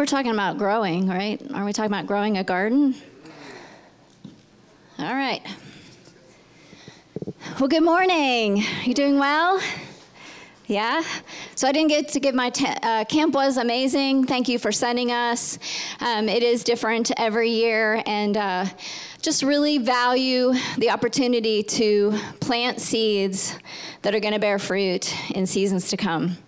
We're talking about growing, right? Are we talking about growing a garden? All right. Well, good morning. You doing well? Yeah? So I didn't get to give my te- uh, camp was amazing. Thank you for sending us. Um, it is different every year, and uh, just really value the opportunity to plant seeds that are going to bear fruit in seasons to come.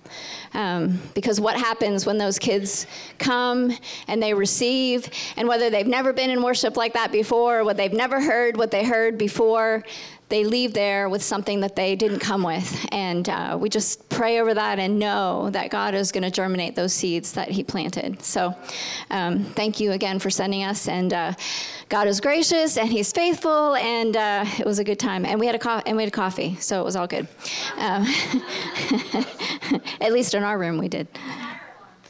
Um, because what happens when those kids come and they receive, and whether they've never been in worship like that before, what they've never heard what they heard before, they leave there with something that they didn't come with. And uh, we just pray over that and know that God is going to germinate those seeds that He planted. So um, thank you again for sending us. And uh, God is gracious and He's faithful, and uh, it was a good time. And we had a co- and we had coffee, so it was all good. Um, at least in our room, we did.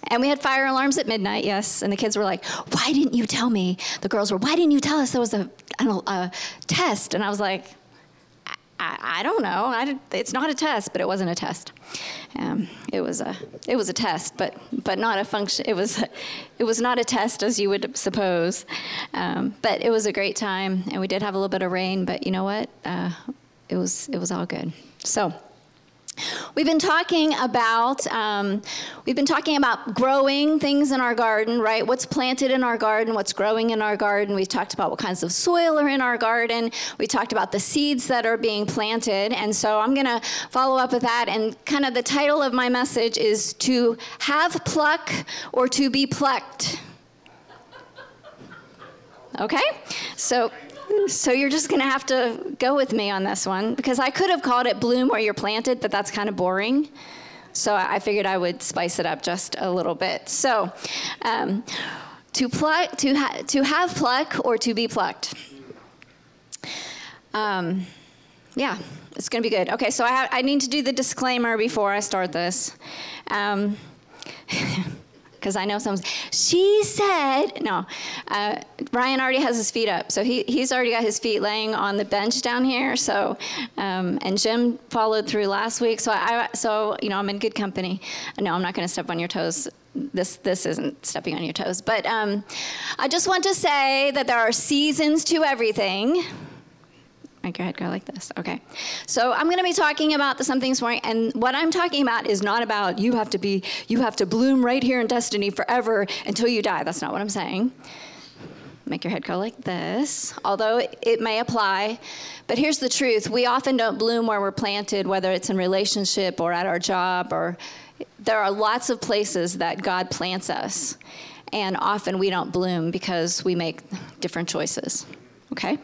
And we had fire alarms at midnight, yes. And the kids were like, Why didn't you tell me? The girls were, Why didn't you tell us there was a, a test? And I was like, I, I don't know. I it's not a test, but it wasn't a test. Um, it was a it was a test, but but not a function. It was it was not a test as you would suppose. Um, but it was a great time, and we did have a little bit of rain. But you know what? Uh, it was it was all good. So. We've been talking about um, we've been talking about growing things in our garden, right? What's planted in our garden, what's growing in our garden. We've talked about what kinds of soil are in our garden. We talked about the seeds that are being planted, and so I'm going to follow up with that. And kind of the title of my message is to have pluck or to be plucked. Okay, so so you're just going to have to go with me on this one because I could have called it Bloom Where You're Planted, but that's kind of boring. So I figured I would spice it up just a little bit. So um, to, pluck, to, ha- to have pluck or to be plucked. Um, yeah, it's going to be good. Okay, so I, ha- I need to do the disclaimer before I start this. Um, because I know someone's, she said, no, uh, Ryan already has his feet up. So he, he's already got his feet laying on the bench down here. So, um, and Jim followed through last week. So I, so, you know, I'm in good company. No, I'm not going to step on your toes this this isn't stepping on your toes but um, i just want to say that there are seasons to everything Make your head go like this. Okay. So I'm going to be talking about the something this morning, and what I'm talking about is not about you have to be, you have to bloom right here in destiny forever until you die. That's not what I'm saying. Make your head go like this, although it may apply. But here's the truth we often don't bloom where we're planted, whether it's in relationship or at our job, or there are lots of places that God plants us. And often we don't bloom because we make different choices. Okay?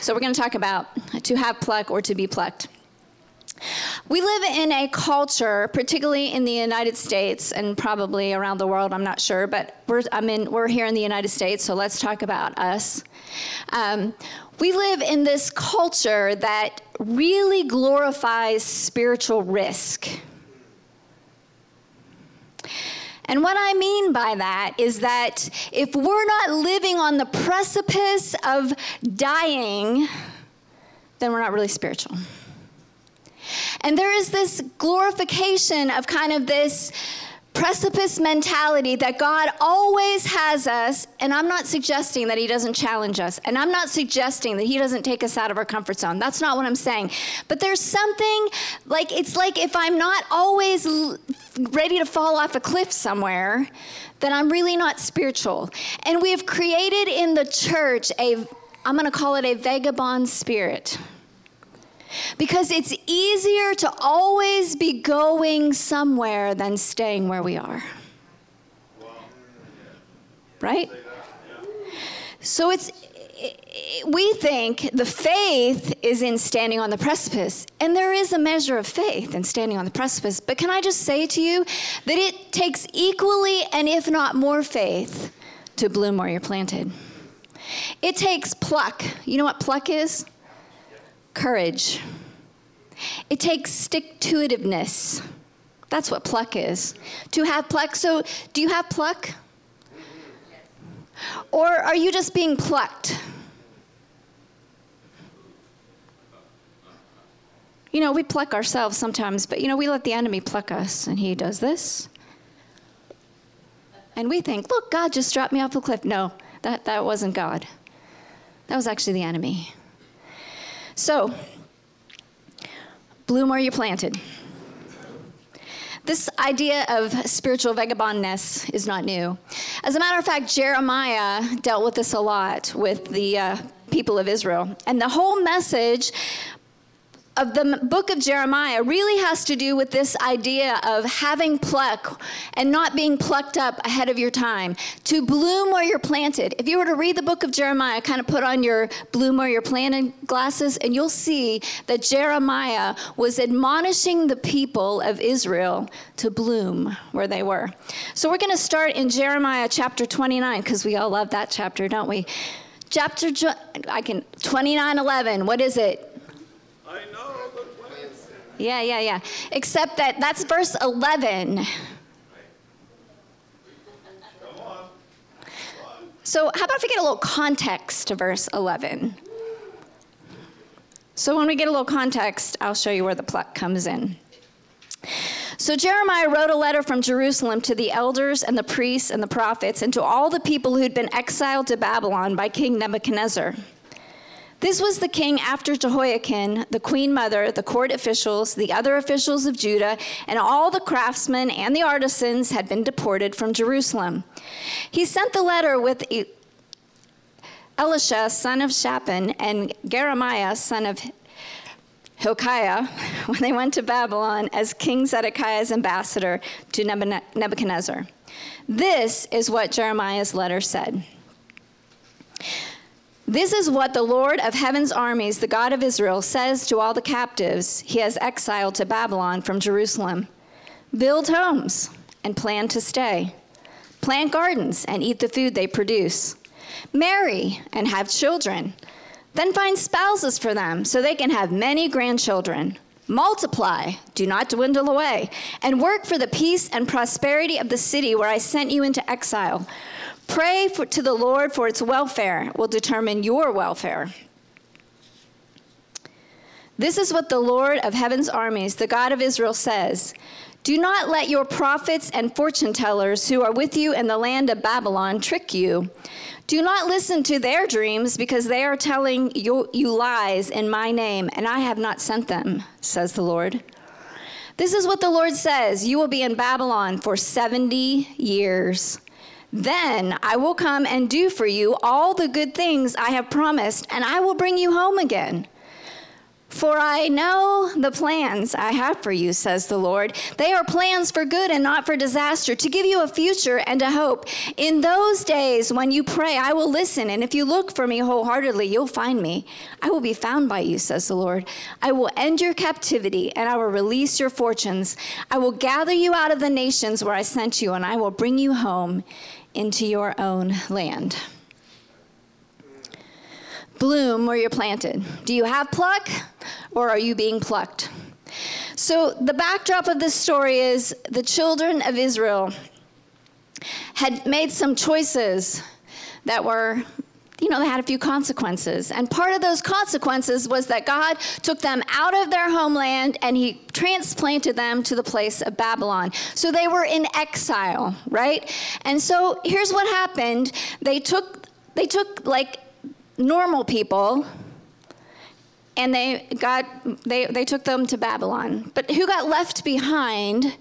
So we're going to talk about to have pluck or to be plucked. We live in a culture, particularly in the United States and probably around the world, I'm not sure, but we're, I mean, we're here in the United States, so let's talk about us. Um, we live in this culture that really glorifies spiritual risk. And what I mean by that is that if we're not living on the precipice of dying, then we're not really spiritual. And there is this glorification of kind of this precipice mentality that God always has us, and I'm not suggesting that He doesn't challenge us, and I'm not suggesting that He doesn't take us out of our comfort zone. That's not what I'm saying. But there's something like it's like if I'm not always ready to fall off a cliff somewhere, then I'm really not spiritual. And we have created in the church a, I'm going to call it a vagabond spirit. Because it's easier to always be going somewhere than staying where we are. Right? So it's we think the faith is in standing on the precipice, and there is a measure of faith in standing on the precipice. But can I just say to you that it takes equally and if not more faith to bloom where you're planted? It takes pluck. You know what pluck is? Courage. It takes stick to itiveness. That's what pluck is. To have pluck. So, do you have pluck? Or are you just being plucked? You know, we pluck ourselves sometimes, but you know, we let the enemy pluck us, and he does this. And we think, look, God just dropped me off a cliff. No, that, that wasn't God. That was actually the enemy. So, bloom where you're planted. This idea of spiritual vagabondness is not new. As a matter of fact, Jeremiah dealt with this a lot with the uh, people of Israel. And the whole message of the book of Jeremiah really has to do with this idea of having pluck and not being plucked up ahead of your time. To bloom where you're planted. If you were to read the book of Jeremiah, kind of put on your bloom where you're planted glasses, and you'll see that Jeremiah was admonishing the people of Israel to bloom where they were. So we're going to start in Jeremiah chapter 29 because we all love that chapter, don't we? Chapter I can 29:11. What is it? Yeah, yeah, yeah. Except that that's verse 11. So, how about if we get a little context to verse 11? So, when we get a little context, I'll show you where the pluck comes in. So, Jeremiah wrote a letter from Jerusalem to the elders and the priests and the prophets and to all the people who'd been exiled to Babylon by King Nebuchadnezzar. This was the king after Jehoiachin, the queen mother, the court officials, the other officials of Judah, and all the craftsmen and the artisans had been deported from Jerusalem. He sent the letter with Elisha, son of Shaphan, and Gemariah, son of Hilkiah, when they went to Babylon as King Zedekiah's ambassador to Nebuchadnezzar. This is what Jeremiah's letter said. This is what the Lord of heaven's armies, the God of Israel, says to all the captives he has exiled to Babylon from Jerusalem. Build homes and plan to stay, plant gardens and eat the food they produce, marry and have children, then find spouses for them so they can have many grandchildren. Multiply, do not dwindle away, and work for the peace and prosperity of the city where I sent you into exile Pray for, to the Lord for its welfare will determine your welfare. This is what the Lord of heaven's armies, the God of Israel, says Do not let your prophets and fortune tellers who are with you in the land of Babylon trick you. Do not listen to their dreams because they are telling you, you lies in my name, and I have not sent them, says the Lord. This is what the Lord says You will be in Babylon for 70 years. Then I will come and do for you all the good things I have promised, and I will bring you home again. For I know the plans I have for you, says the Lord. They are plans for good and not for disaster, to give you a future and a hope. In those days when you pray, I will listen, and if you look for me wholeheartedly, you'll find me. I will be found by you, says the Lord. I will end your captivity, and I will release your fortunes. I will gather you out of the nations where I sent you, and I will bring you home into your own land. Bloom where you're planted. Do you have pluck or are you being plucked? So, the backdrop of this story is the children of Israel had made some choices that were you know, they had a few consequences. And part of those consequences was that God took them out of their homeland and he transplanted them to the place of Babylon. So they were in exile, right? And so here's what happened. They took they took like normal people and they got they they took them to Babylon. But who got left behind?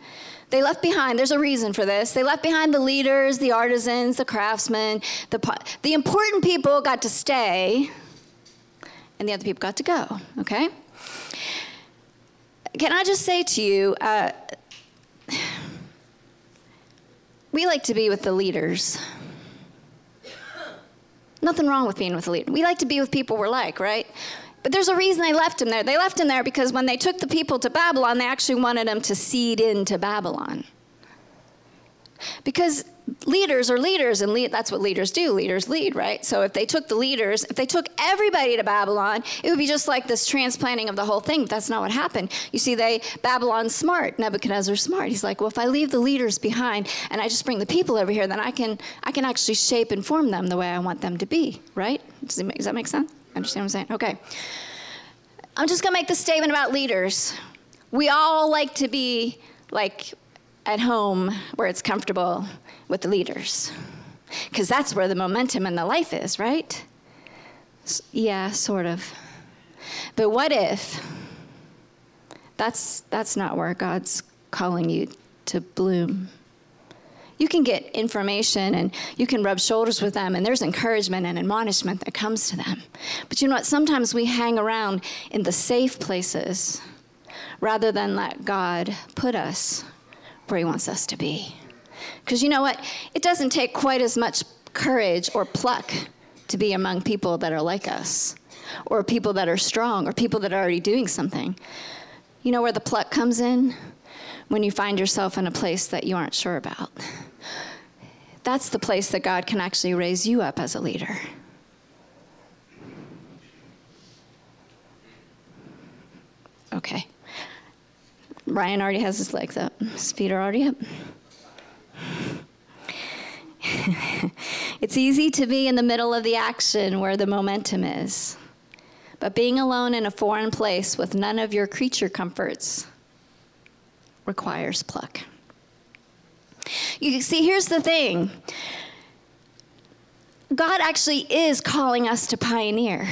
They left behind, there's a reason for this. They left behind the leaders, the artisans, the craftsmen, the, the important people got to stay, and the other people got to go, okay? Can I just say to you, uh, we like to be with the leaders. Nothing wrong with being with a leader. We like to be with people we're like, right? But there's a reason they left him there. They left him there because when they took the people to Babylon, they actually wanted them to seed into Babylon. Because leaders are leaders, and lead, that's what leaders do. Leaders lead, right? So if they took the leaders, if they took everybody to Babylon, it would be just like this transplanting of the whole thing. But that's not what happened. You see, they Babylon's smart, Nebuchadnezzar's smart. He's like, well, if I leave the leaders behind and I just bring the people over here, then I can I can actually shape and form them the way I want them to be, right? Does, it, does that make sense? Understand what I'm saying? Okay. I'm just going to make the statement about leaders. We all like to be like at home where it's comfortable with the leaders. Because that's where the momentum and the life is, right? S- yeah, sort of. But what if that's, that's not where God's calling you to bloom? You can get information and you can rub shoulders with them, and there's encouragement and admonishment that comes to them. But you know what? Sometimes we hang around in the safe places rather than let God put us where He wants us to be. Because you know what? It doesn't take quite as much courage or pluck to be among people that are like us, or people that are strong, or people that are already doing something. You know where the pluck comes in? When you find yourself in a place that you aren't sure about. That's the place that God can actually raise you up as a leader. Okay. Ryan already has his legs up, his feet are already up. it's easy to be in the middle of the action where the momentum is. But being alone in a foreign place with none of your creature comforts requires pluck. You see, here's the thing God actually is calling us to pioneer.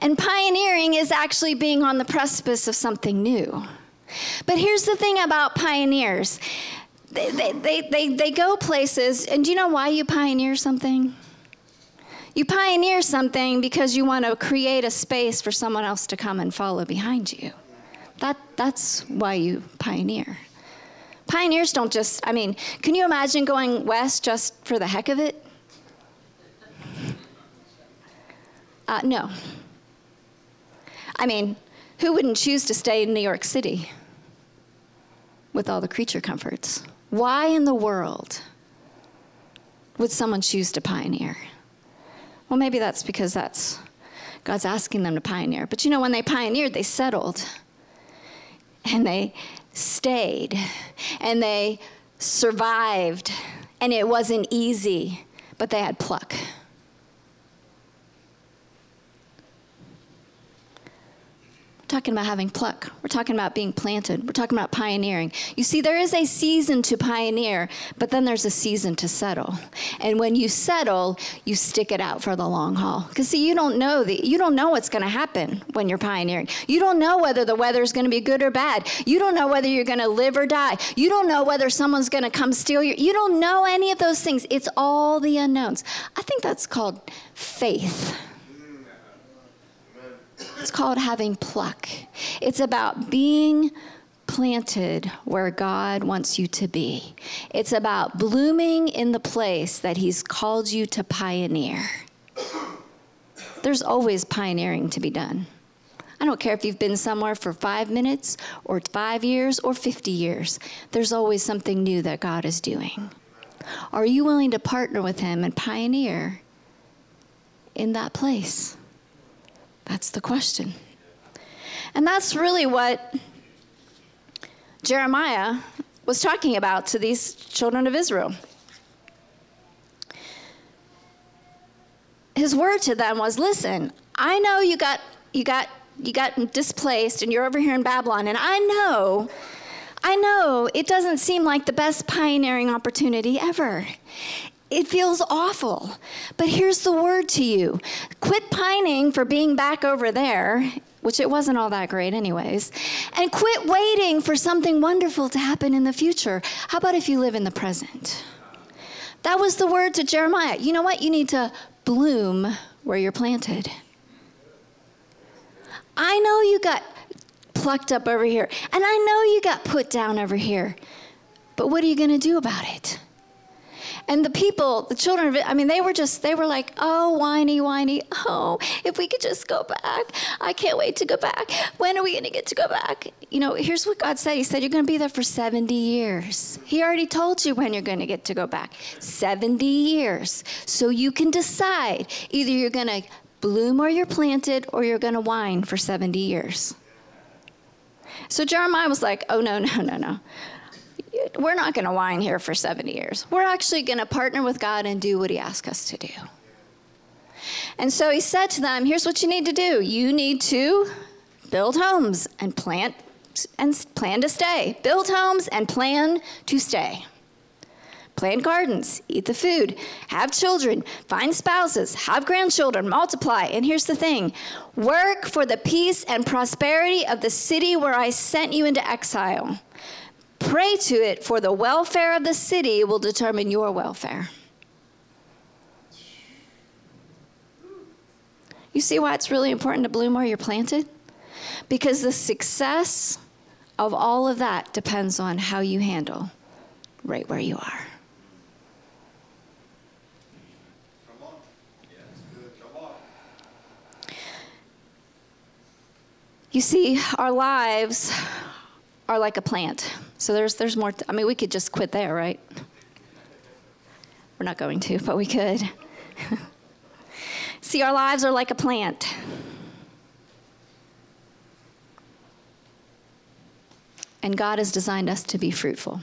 And pioneering is actually being on the precipice of something new. But here's the thing about pioneers they, they, they, they go places, and do you know why you pioneer something? You pioneer something because you want to create a space for someone else to come and follow behind you. That, that's why you pioneer. Pioneers don't just, I mean, can you imagine going west just for the heck of it? Uh, no. I mean, who wouldn't choose to stay in New York City with all the creature comforts? Why in the world would someone choose to pioneer? Well, maybe that's because that's God's asking them to pioneer. But you know, when they pioneered, they settled and they stayed and they survived. And it wasn't easy, but they had pluck. Talking about having pluck. We're talking about being planted. We're talking about pioneering. You see, there is a season to pioneer, but then there's a season to settle. And when you settle, you stick it out for the long haul. Because see, you don't know the, you don't know what's going to happen when you're pioneering. You don't know whether the weather is going to be good or bad. You don't know whether you're going to live or die. You don't know whether someone's going to come steal your. You don't know any of those things. It's all the unknowns. I think that's called faith. It's called having pluck. It's about being planted where God wants you to be. It's about blooming in the place that He's called you to pioneer. There's always pioneering to be done. I don't care if you've been somewhere for five minutes or five years or 50 years, there's always something new that God is doing. Are you willing to partner with Him and pioneer in that place? That's the question. And that's really what Jeremiah was talking about to these children of Israel. His word to them was, "Listen, I know you got you got you got displaced and you're over here in Babylon and I know I know it doesn't seem like the best pioneering opportunity ever. It feels awful. But here's the word to you quit pining for being back over there, which it wasn't all that great, anyways, and quit waiting for something wonderful to happen in the future. How about if you live in the present? That was the word to Jeremiah. You know what? You need to bloom where you're planted. I know you got plucked up over here, and I know you got put down over here, but what are you going to do about it? And the people, the children of it, I mean, they were just, they were like, oh, whiny, whiny. Oh, if we could just go back. I can't wait to go back. When are we going to get to go back? You know, here's what God said He said, You're going to be there for 70 years. He already told you when you're going to get to go back 70 years. So you can decide either you're going to bloom or you're planted or you're going to whine for 70 years. So Jeremiah was like, Oh, no, no, no, no we're not going to whine here for 70 years. We're actually going to partner with God and do what He asks us to do. And so He said to them, Here's what you need to do you need to build homes and plant and plan to stay. Build homes and plan to stay. Plant gardens, eat the food, have children, find spouses, have grandchildren, multiply. And here's the thing work for the peace and prosperity of the city where I sent you into exile. Pray to it, for the welfare of the city will determine your welfare. You see why it's really important to bloom where you're planted? Because the success of all of that depends on how you handle right where you are. You see, our lives are like a plant. So there's, there's more. I mean, we could just quit there, right? We're not going to, but we could. see, our lives are like a plant. And God has designed us to be fruitful.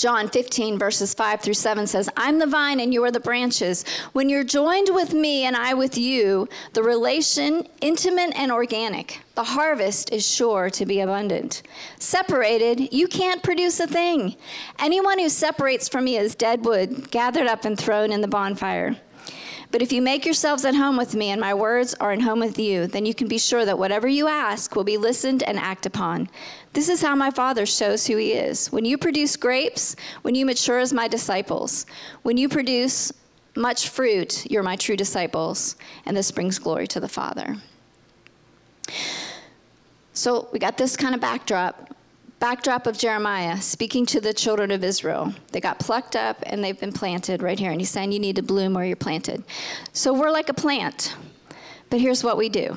John 15, verses 5 through 7 says, I'm the vine and you are the branches. When you're joined with me and I with you, the relation intimate and organic. The harvest is sure to be abundant. Separated, you can't produce a thing. Anyone who separates from me is dead wood, gathered up and thrown in the bonfire. But if you make yourselves at home with me and my words are in home with you, then you can be sure that whatever you ask will be listened and act upon. This is how my Father shows who he is. When you produce grapes, when you mature as my disciples, when you produce much fruit, you're my true disciples, and this brings glory to the Father. So we got this kind of backdrop backdrop of Jeremiah speaking to the children of Israel. They got plucked up and they've been planted right here. And he's saying you need to bloom where you're planted. So we're like a plant. But here's what we do.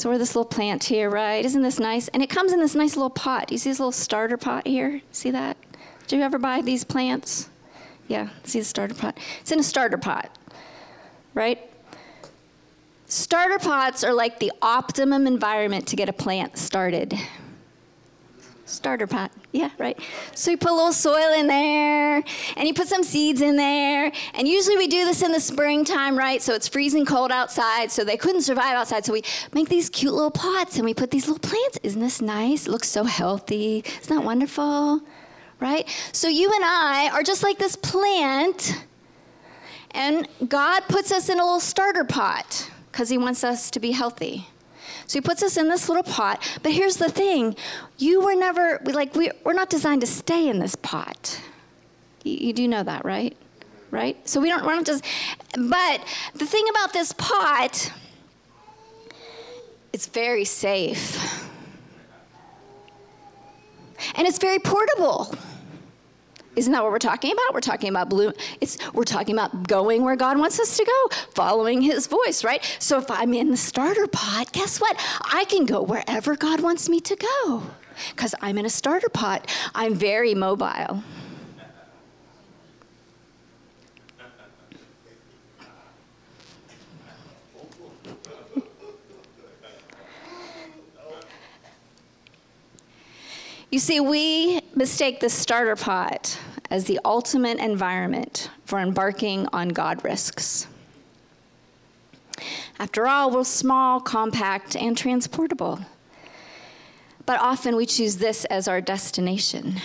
So we're this little plant here, right? Isn't this nice? And it comes in this nice little pot. You see this little starter pot here? See that? Do you ever buy these plants? Yeah, see the starter pot? It's in a starter pot, right? Starter pots are like the optimum environment to get a plant started starter pot. Yeah, right. So you put a little soil in there and you put some seeds in there. And usually we do this in the springtime, right? So it's freezing cold outside, so they couldn't survive outside. So we make these cute little pots and we put these little plants. Isn't this nice? It looks so healthy. Isn't that wonderful? Right? So you and I are just like this plant, and God puts us in a little starter pot because He wants us to be healthy. So he puts us in this little pot. But here's the thing you were never, we, like, we, we're not designed to stay in this pot. You, you do know that, right? Right? So we don't, we're not just, but the thing about this pot, it's very safe. And it's very portable. Isn't that what we're talking about? We're talking about blue. It's we're talking about going where God wants us to go, following His voice, right? So if I'm in the starter pot, guess what? I can go wherever God wants me to go, because I'm in a starter pot. I'm very mobile. You see, we mistake the starter pot as the ultimate environment for embarking on God risks. After all, we're small, compact, and transportable. But often we choose this as our destination.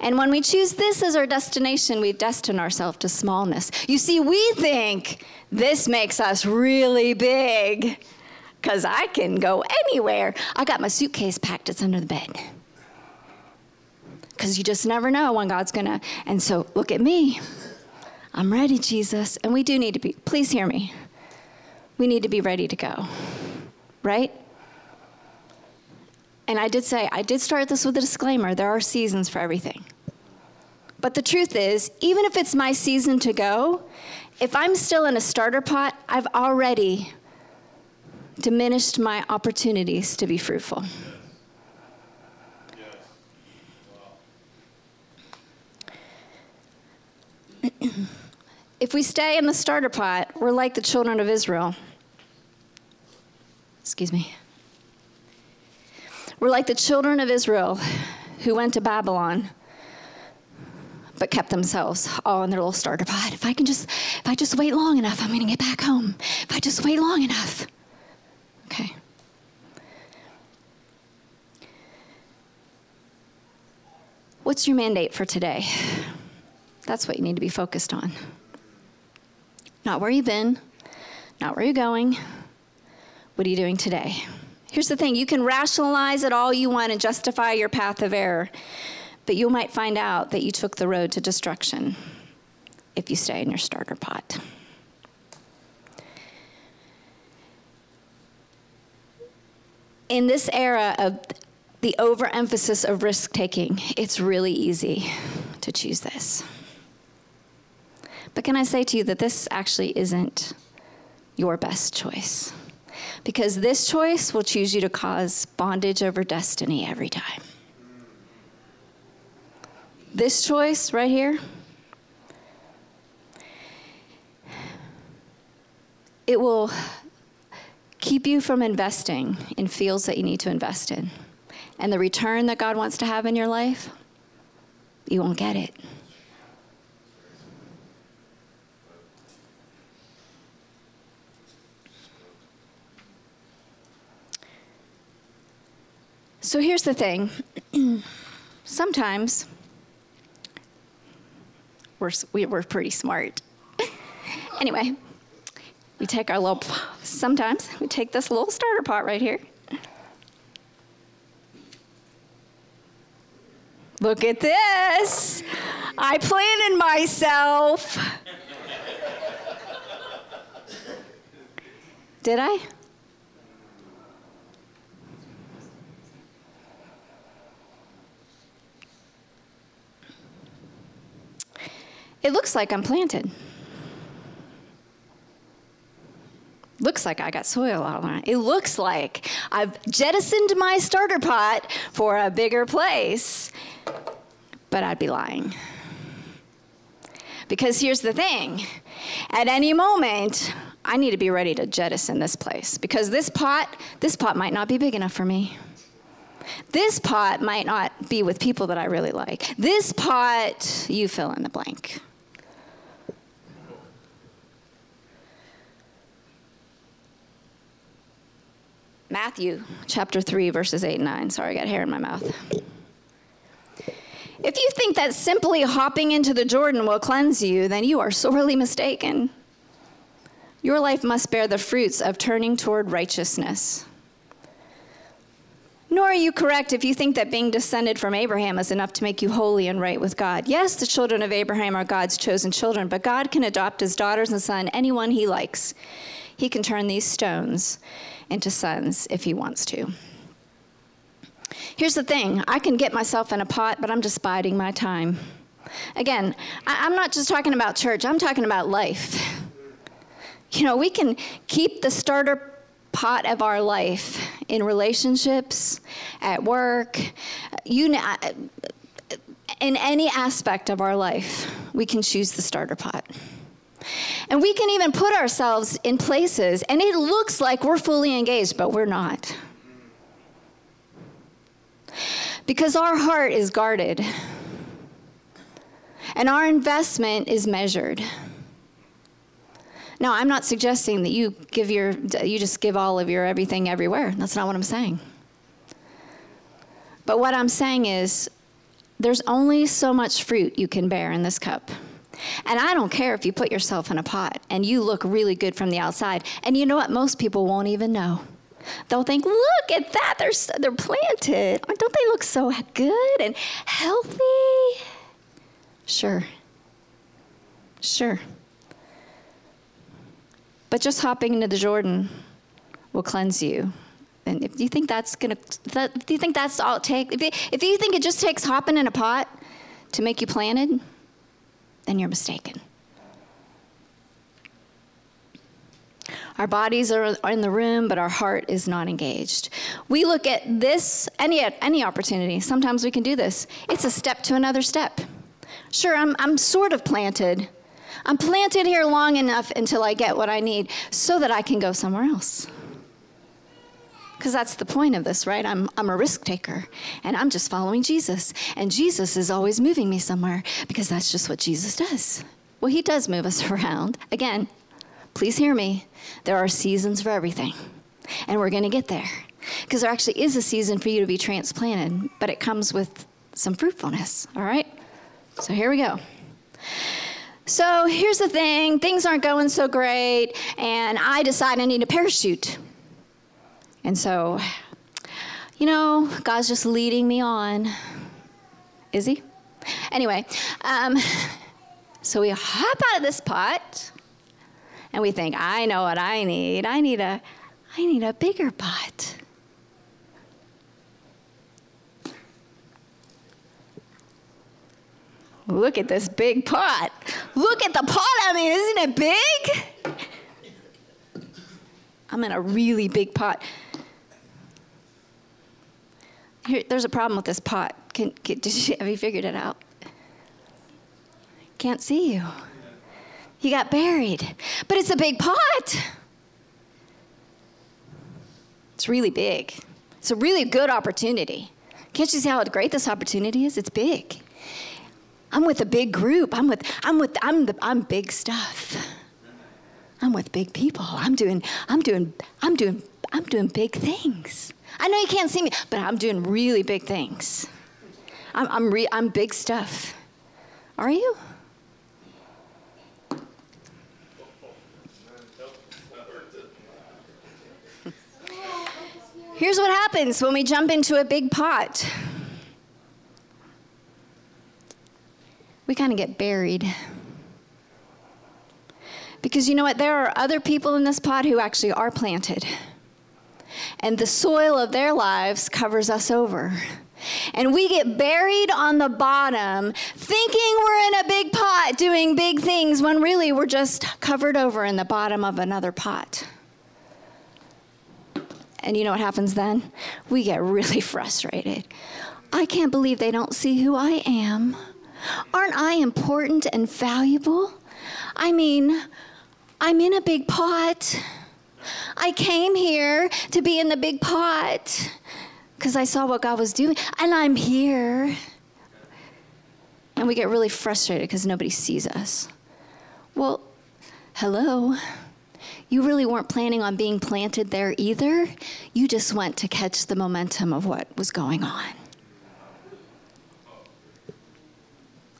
And when we choose this as our destination, we destine ourselves to smallness. You see, we think this makes us really big because I can go anywhere. I got my suitcase packed, it's under the bed. Because you just never know when God's gonna. And so look at me. I'm ready, Jesus. And we do need to be, please hear me. We need to be ready to go, right? And I did say, I did start this with a disclaimer there are seasons for everything. But the truth is, even if it's my season to go, if I'm still in a starter pot, I've already diminished my opportunities to be fruitful. if we stay in the starter pot, we're like the children of Israel. Excuse me. We're like the children of Israel who went to Babylon. but kept themselves all in their little starter pot. If I can just, if I just wait long enough, I'm going to get back home. If I just wait long enough. Okay. What's your mandate for today? That's what you need to be focused on. Not where you've been, not where you're going. What are you doing today? Here's the thing you can rationalize it all you want and justify your path of error, but you might find out that you took the road to destruction if you stay in your starter pot. In this era of the overemphasis of risk taking, it's really easy to choose this. But can I say to you that this actually isn't your best choice? Because this choice will choose you to cause bondage over destiny every time. This choice right here, it will keep you from investing in fields that you need to invest in. And the return that God wants to have in your life, you won't get it. So here's the thing sometimes we're, we're pretty smart. anyway, we take our little, sometimes we take this little starter pot right here. Look at this. I planted myself. Did I? It looks like I'm planted. Looks like I got soil all on it. It looks like I've jettisoned my starter pot for a bigger place, but I'd be lying. Because here's the thing at any moment, I need to be ready to jettison this place because this pot, this pot might not be big enough for me. This pot might not be with people that I really like. This pot, you fill in the blank. Matthew chapter 3, verses 8 and 9. Sorry, I got hair in my mouth. If you think that simply hopping into the Jordan will cleanse you, then you are sorely mistaken. Your life must bear the fruits of turning toward righteousness. Nor are you correct if you think that being descended from Abraham is enough to make you holy and right with God. Yes, the children of Abraham are God's chosen children, but God can adopt as daughters and sons anyone he likes. He can turn these stones into sons if he wants to. Here's the thing I can get myself in a pot, but I'm just biding my time. Again, I- am not just talking about church, I'm talking about life. You know, we can keep the starter pot of our life in relationships, at work, you know, in any aspect of our life, we can choose the starter pot. And we can even put ourselves in places, and it looks like we're fully engaged, but we're not. Because our heart is guarded, and our investment is measured. Now, I'm not suggesting that you give your you just give all of your everything everywhere. That's not what I'm saying. But what I'm saying is there's only so much fruit you can bear in this cup. And I don't care if you put yourself in a pot and you look really good from the outside. And you know what? Most people won't even know. They'll think, look at that, they're, they're planted. Don't they look so good and healthy? Sure. Sure. But just hopping into the Jordan will cleanse you. And if you think that's gonna, that, do you think that's all it takes? If, if you think it just takes hopping in a pot to make you planted, then you're mistaken. Our bodies are in the room, but our heart is not engaged. We look at this, any, any opportunity, sometimes we can do this. It's a step to another step. Sure, I'm, I'm sort of planted. I'm planted here long enough until I get what I need so that I can go somewhere else. Because that's the point of this, right? I'm, I'm a risk taker and I'm just following Jesus. And Jesus is always moving me somewhere because that's just what Jesus does. Well, he does move us around. Again, please hear me. There are seasons for everything, and we're going to get there. Because there actually is a season for you to be transplanted, but it comes with some fruitfulness, all right? So here we go. So here's the thing things aren't going so great, and I decide I need a parachute. And so, you know, God's just leading me on. Is He? Anyway, um, so we hop out of this pot, and we think, I know what I need. I need a, I need a bigger pot. Look at this big pot. Look at the pot. I mean, isn't it big? I'm in a really big pot. Here, there's a problem with this pot. Can, can, you, have you figured it out? Can't see you. You got buried. But it's a big pot. It's really big. It's a really good opportunity. Can't you see how great this opportunity is? It's big. I'm with a big group. I'm with I'm with I'm the I'm big stuff. I'm with big people. I'm doing I'm doing I'm doing I'm doing big things. I know you can't see me, but I'm doing really big things. I'm I'm re, I'm big stuff. Are you? Here's what happens when we jump into a big pot. we kind of get buried. Because you know what? There are other people in this pot who actually are planted. And the soil of their lives covers us over. And we get buried on the bottom thinking we're in a big pot doing big things when really we're just covered over in the bottom of another pot. And you know what happens then? We get really frustrated. I can't believe they don't see who I am. Aren't I important and valuable? I mean, I'm in a big pot. I came here to be in the big pot because I saw what God was doing, and I'm here. And we get really frustrated because nobody sees us. Well, hello. You really weren't planning on being planted there either. You just went to catch the momentum of what was going on.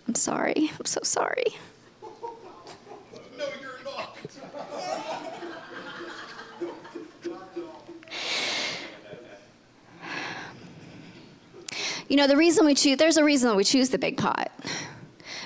I'm sorry. I'm so sorry. You know, the reason we choose, there's a reason that we choose the big pot.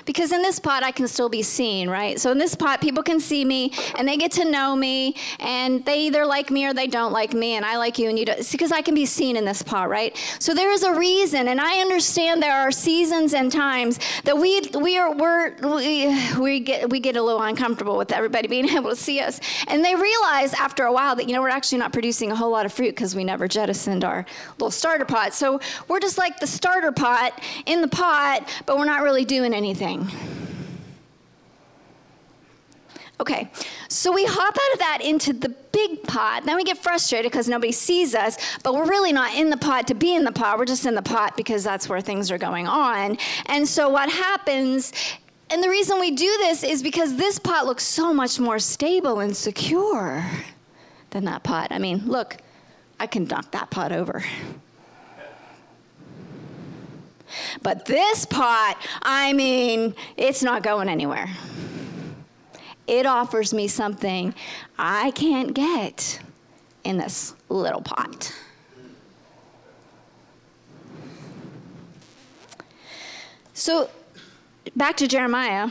Because in this pot, I can still be seen, right? So in this pot, people can see me and they get to know me and they either like me or they don't like me and I like you and you don't. because I can be seen in this pot, right? So there is a reason and I understand there are seasons and times that we, we are, we're, we, we get, we get a little uncomfortable with everybody being able to see us. And they realize after a while that, you know, we're actually not producing a whole lot of fruit because we never jettisoned our little starter pot. So we're just like the starter pot in the pot, but we're not really doing anything. Okay, so we hop out of that into the big pot. Then we get frustrated because nobody sees us, but we're really not in the pot to be in the pot. We're just in the pot because that's where things are going on. And so what happens, and the reason we do this is because this pot looks so much more stable and secure than that pot. I mean, look, I can knock that pot over. But this pot, I mean, it's not going anywhere. It offers me something I can't get in this little pot. So, back to Jeremiah.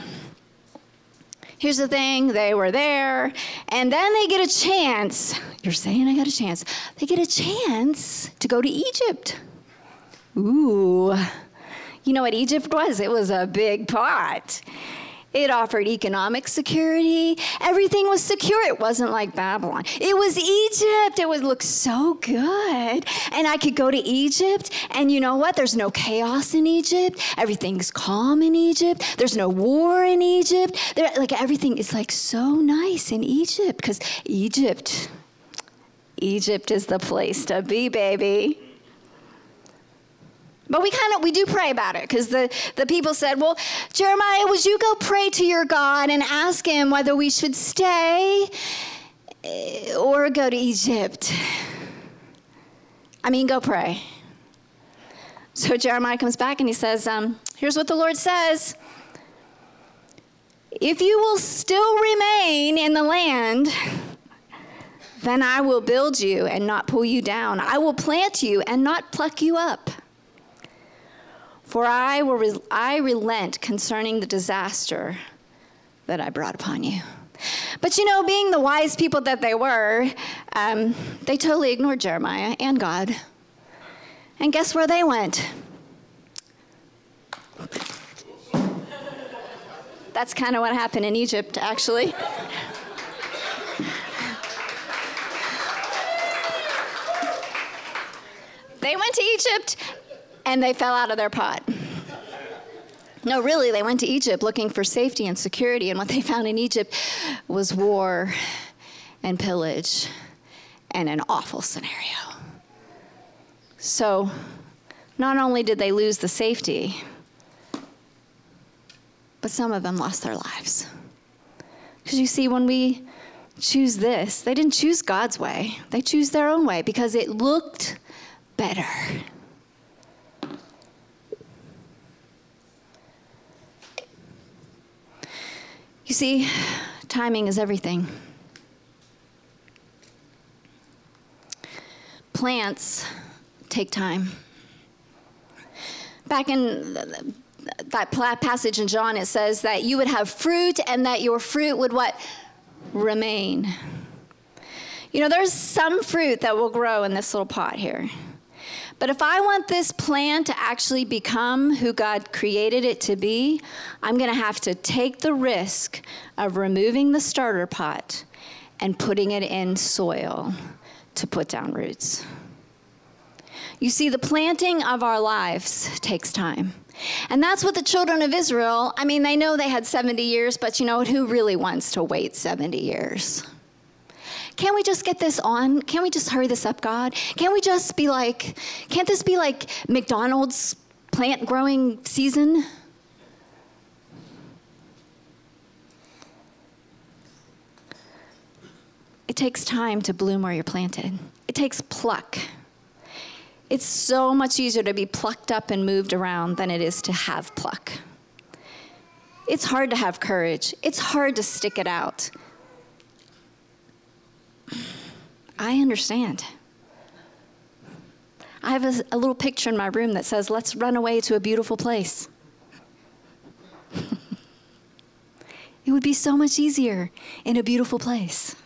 Here's the thing they were there, and then they get a chance. You're saying I got a chance. They get a chance to go to Egypt. Ooh. You know what Egypt was? It was a big pot. It offered economic security. Everything was secure. It wasn't like Babylon. It was Egypt. It would look so good. And I could go to Egypt, and you know what? There's no chaos in Egypt. Everything's calm in Egypt. There's no war in Egypt. There, like everything is like so nice in Egypt because Egypt, Egypt is the place to be, baby. But we kind of we do pray about it because the, the people said, Well, Jeremiah, would you go pray to your God and ask him whether we should stay eh, or go to Egypt? I mean, go pray. So Jeremiah comes back and he says, um, Here's what the Lord says. If you will still remain in the land, then I will build you and not pull you down. I will plant you and not pluck you up. For I will re- I relent concerning the disaster that I brought upon you. But you know, being the wise people that they were, um, they totally ignored Jeremiah and God. And guess where they went? That's kind of what happened in Egypt, actually. they went to Egypt and they fell out of their pot. No, really, they went to Egypt looking for safety and security, and what they found in Egypt was war and pillage and an awful scenario. So, not only did they lose the safety, but some of them lost their lives. Because you see, when we choose this, they didn't choose God's way, they choose their own way because it looked better. You see, timing is everything. Plants take time. Back in that passage in John, it says that you would have fruit and that your fruit would what? Remain. You know, there's some fruit that will grow in this little pot here. But if I want this plant to actually become who God created it to be, I'm going to have to take the risk of removing the starter pot and putting it in soil to put down roots. You see, the planting of our lives takes time. And that's what the children of Israel, I mean, they know they had 70 years, but you know what? Who really wants to wait 70 years? Can't we just get this on? Can't we just hurry this up, God? Can't we just be like, can't this be like McDonald's plant growing season? It takes time to bloom where you're planted, it takes pluck. It's so much easier to be plucked up and moved around than it is to have pluck. It's hard to have courage. It's hard to stick it out. I understand. I have a, a, little picture in my room that says, Let's run away to a beautiful place. it would be so much easier in a beautiful place.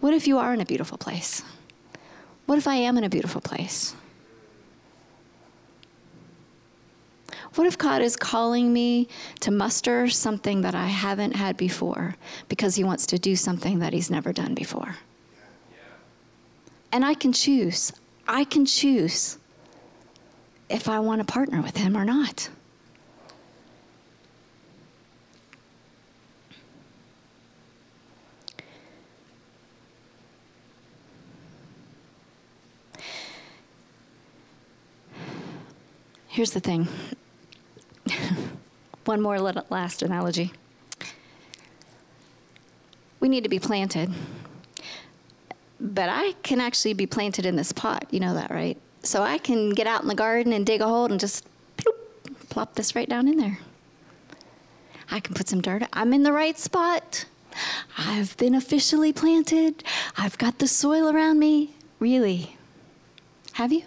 What if you are in a beautiful place? What if I am in a beautiful place? What if God is calling me to muster something that I haven't had before because He wants to do something that He's never done before? And I can choose. I can choose if I want to partner with Him or not. Here's the thing one more last analogy. We need to be planted. But I can actually be planted in this pot. You know that, right? So I can get out in the garden and dig a hole and just plop this right down in there. I can put some dirt. I'm in the right spot. I've been officially planted. I've got the soil around me. Really? Have you?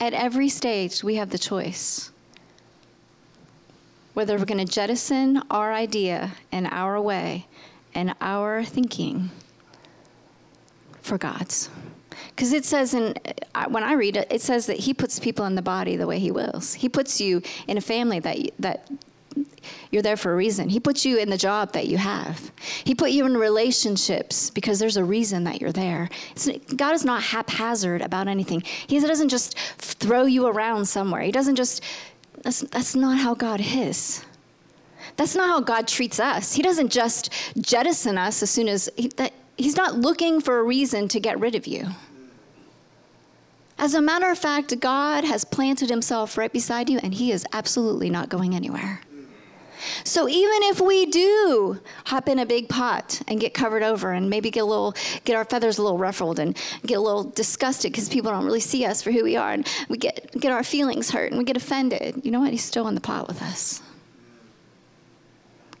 At every stage, we have the choice whether we're going to jettison our idea and our way and our thinking for God's. Because it says, in, when I read it, it says that He puts people in the body the way He wills. He puts you in a family that, that you're there for a reason. He put you in the job that you have. He put you in relationships because there's a reason that you're there. It's, God is not haphazard about anything. He doesn't just throw you around somewhere. He doesn't just, that's, that's not how God is. That's not how God treats us. He doesn't just jettison us as soon as he, that, He's not looking for a reason to get rid of you. As a matter of fact, God has planted Himself right beside you, and He is absolutely not going anywhere. So even if we do hop in a big pot and get covered over and maybe get a little get our feathers a little ruffled and get a little disgusted because people don't really see us for who we are and we get get our feelings hurt and we get offended, you know what? He's still in the pot with us.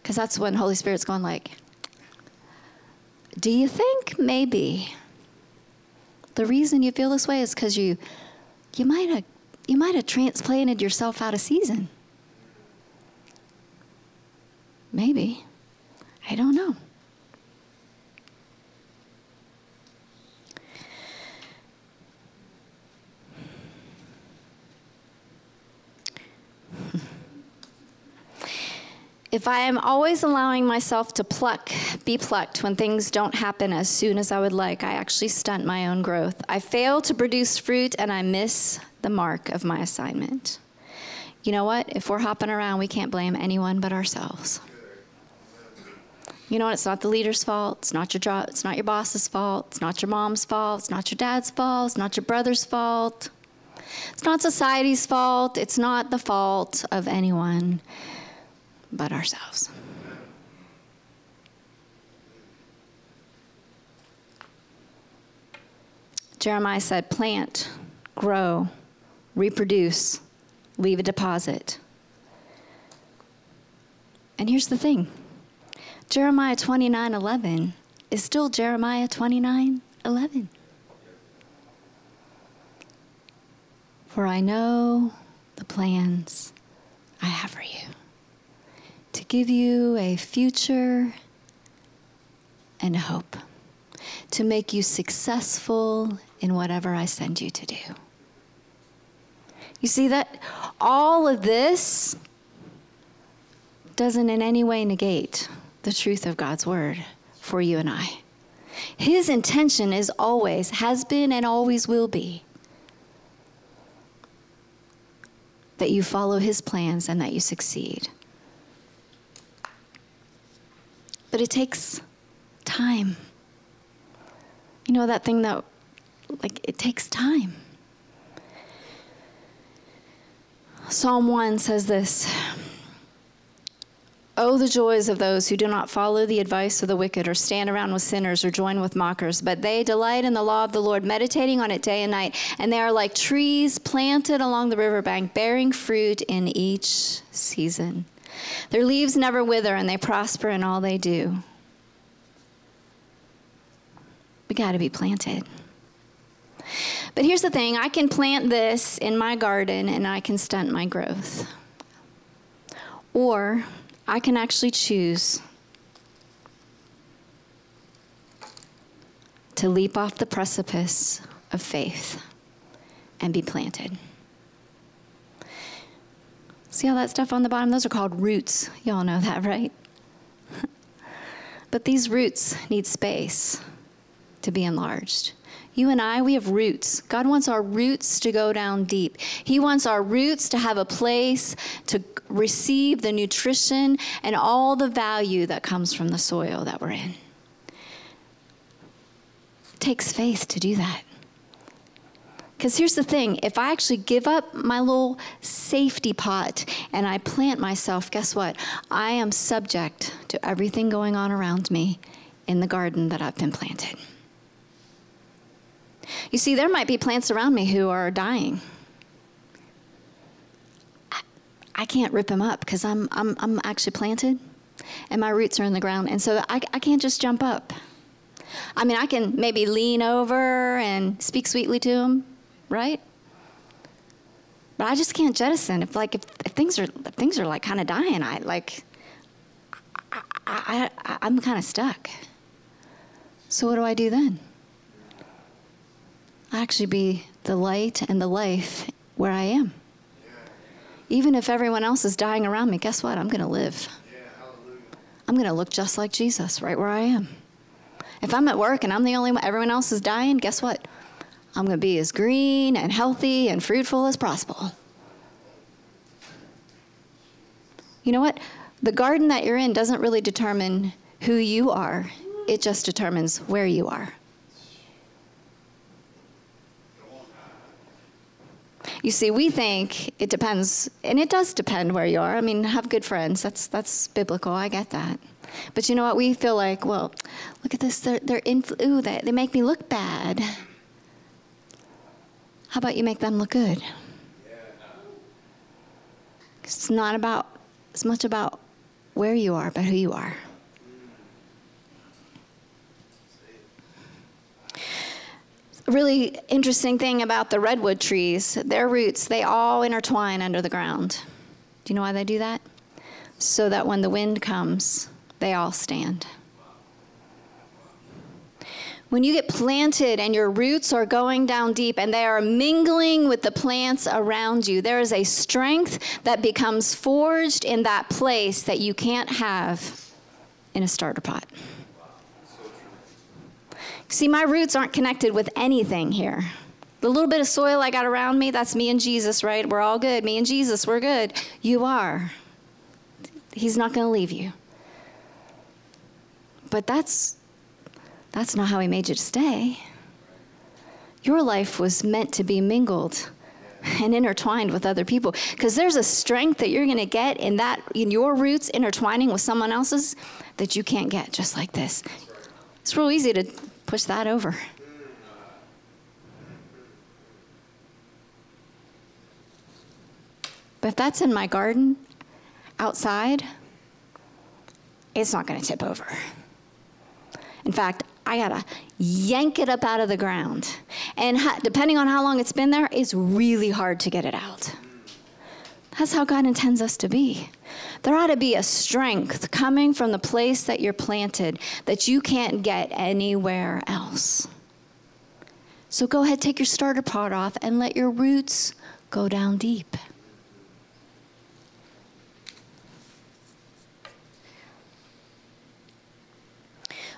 Cuz that's when Holy Spirit's going like, "Do you think maybe the reason you feel this way is cuz you you might have you might have transplanted yourself out of season?" Maybe. I don't know. If I am always allowing myself to pluck, be plucked when things don't happen as soon as I would like, I actually stunt my own growth. I fail to produce fruit and I miss the mark of my assignment. You know what? If we're hopping around, we can't blame anyone but ourselves. You know what? It's not the leader's fault. It's not your job. It's not your boss's fault. It's not your mom's fault. It's not your dad's fault. It's not your brother's fault. It's not society's fault. It's not the fault of anyone but ourselves. Jeremiah said, plant, grow, reproduce, leave a deposit. And here's the thing Jeremiah 29 11 is still Jeremiah 29 11. For I know the plans I have for you to give you a future and hope, to make you successful in whatever I send you to do. You see that all of this doesn't in any way negate the truth of God's word for you and I. His intention is always, has been, and always will be that you follow His plans and that you succeed. But it takes time. You know that thing that, like, it takes time. Psalm 1 says this Oh, the joys of those who do not follow the advice of the wicked, or stand around with sinners, or join with mockers, but they delight in the law of the Lord, meditating on it day and night. And they are like trees planted along the riverbank, bearing fruit in each season. Their leaves never wither, and they prosper in all they do. We got to be planted. But here's the thing I can plant this in my garden and I can stunt my growth. Or I can actually choose to leap off the precipice of faith and be planted. See all that stuff on the bottom? Those are called roots. Y'all know that, right? but these roots need space to be enlarged. You and I, we have roots. God wants our roots to go down deep. He wants our roots to have a place to receive the nutrition and all the value that comes from the soil that we're in. It takes faith to do that. Because here's the thing if I actually give up my little safety pot and I plant myself, guess what? I am subject to everything going on around me in the garden that I've been planted. You see, there might be plants around me who are dying. I can't rip them up because I'm, I'm, I'm actually planted and my roots are in the ground. And so I, I can't just jump up. I mean, I can maybe lean over and speak sweetly to them, right? But I just can't jettison. If like if, if things are if things are like kind of dying, I like I, I, I I'm kind of stuck. So what do I do then? Actually be the light and the life where I am. Even if everyone else is dying around me, guess what? I'm going to live. I'm going to look just like Jesus right where I am. If I'm at work and I'm the only one, everyone else is dying, guess what? I'm going to be as green and healthy and fruitful as possible. You know what? the garden that you're in doesn't really determine who you are, it just determines where you are. You see, we think it depends, and it does depend where you are. I mean, have good friends. That's that's biblical. I get that. But you know what? We feel like, well, look at this. They're they're influ- ooh, they, they make me look bad. How about you make them look good? It's not about as much about where you are, but who you are. Really interesting thing about the redwood trees, their roots, they all intertwine under the ground. Do you know why they do that? So that when the wind comes, they all stand. When you get planted and your roots are going down deep and they are mingling with the plants around you, there is a strength that becomes forged in that place that you can't have in a starter pot. See, my roots aren't connected with anything here. The little bit of soil I got around me, that's me and Jesus, right? We're all good. Me and Jesus, we're good. You are. He's not going to leave you. But that's that's not how he made you to stay. Your life was meant to be mingled and intertwined with other people because there's a strength that you're going to get in that in your roots intertwining with someone else's that you can't get just like this. It's real easy to push that over. But if that's in my garden outside, it's not going to tip over. In fact, I gotta yank it up out of the ground. And depending on how long it's been there, it's really hard to get it out. That's how God intends us to be. There ought to be a strength coming from the place that you're planted that you can't get anywhere else. So go ahead, take your starter pot off, and let your roots go down deep.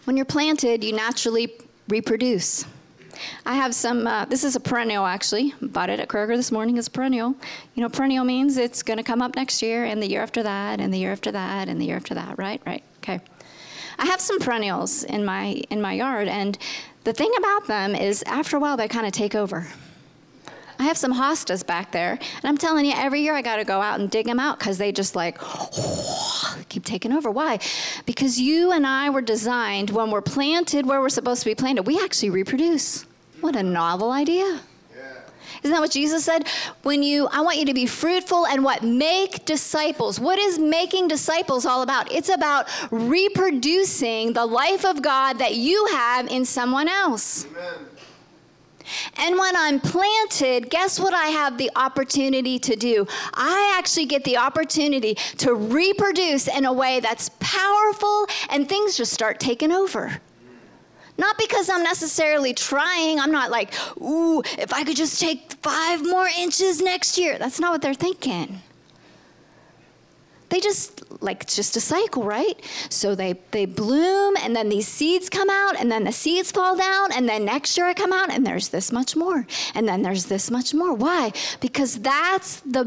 When you're planted, you naturally reproduce. I have some, uh, this is a perennial actually. Bought it at Kroger this morning. It's a perennial. You know, perennial means it's going to come up next year and the year after that and the year after that and the year after that, right? Right. Okay. I have some perennials in my in my yard and the thing about them is after a while they kind of take over. I have some hostas back there, and I'm telling you, every year I got to go out and dig them out because they just like keep taking over. Why? Because you and I were designed when we're planted where we're supposed to be planted, we actually reproduce. What a novel idea. Isn't that what Jesus said? When you, I want you to be fruitful and what? Make disciples. What is making disciples all about? It's about reproducing the life of God that you have in someone else. Amen. And when I'm planted, guess what I have the opportunity to do? I actually get the opportunity to reproduce in a way that's powerful and things just start taking over. Not because I'm necessarily trying. I'm not like, ooh, if I could just take five more inches next year. That's not what they're thinking they just like it's just a cycle right so they they bloom and then these seeds come out and then the seeds fall down and then next year i come out and there's this much more and then there's this much more why because that's the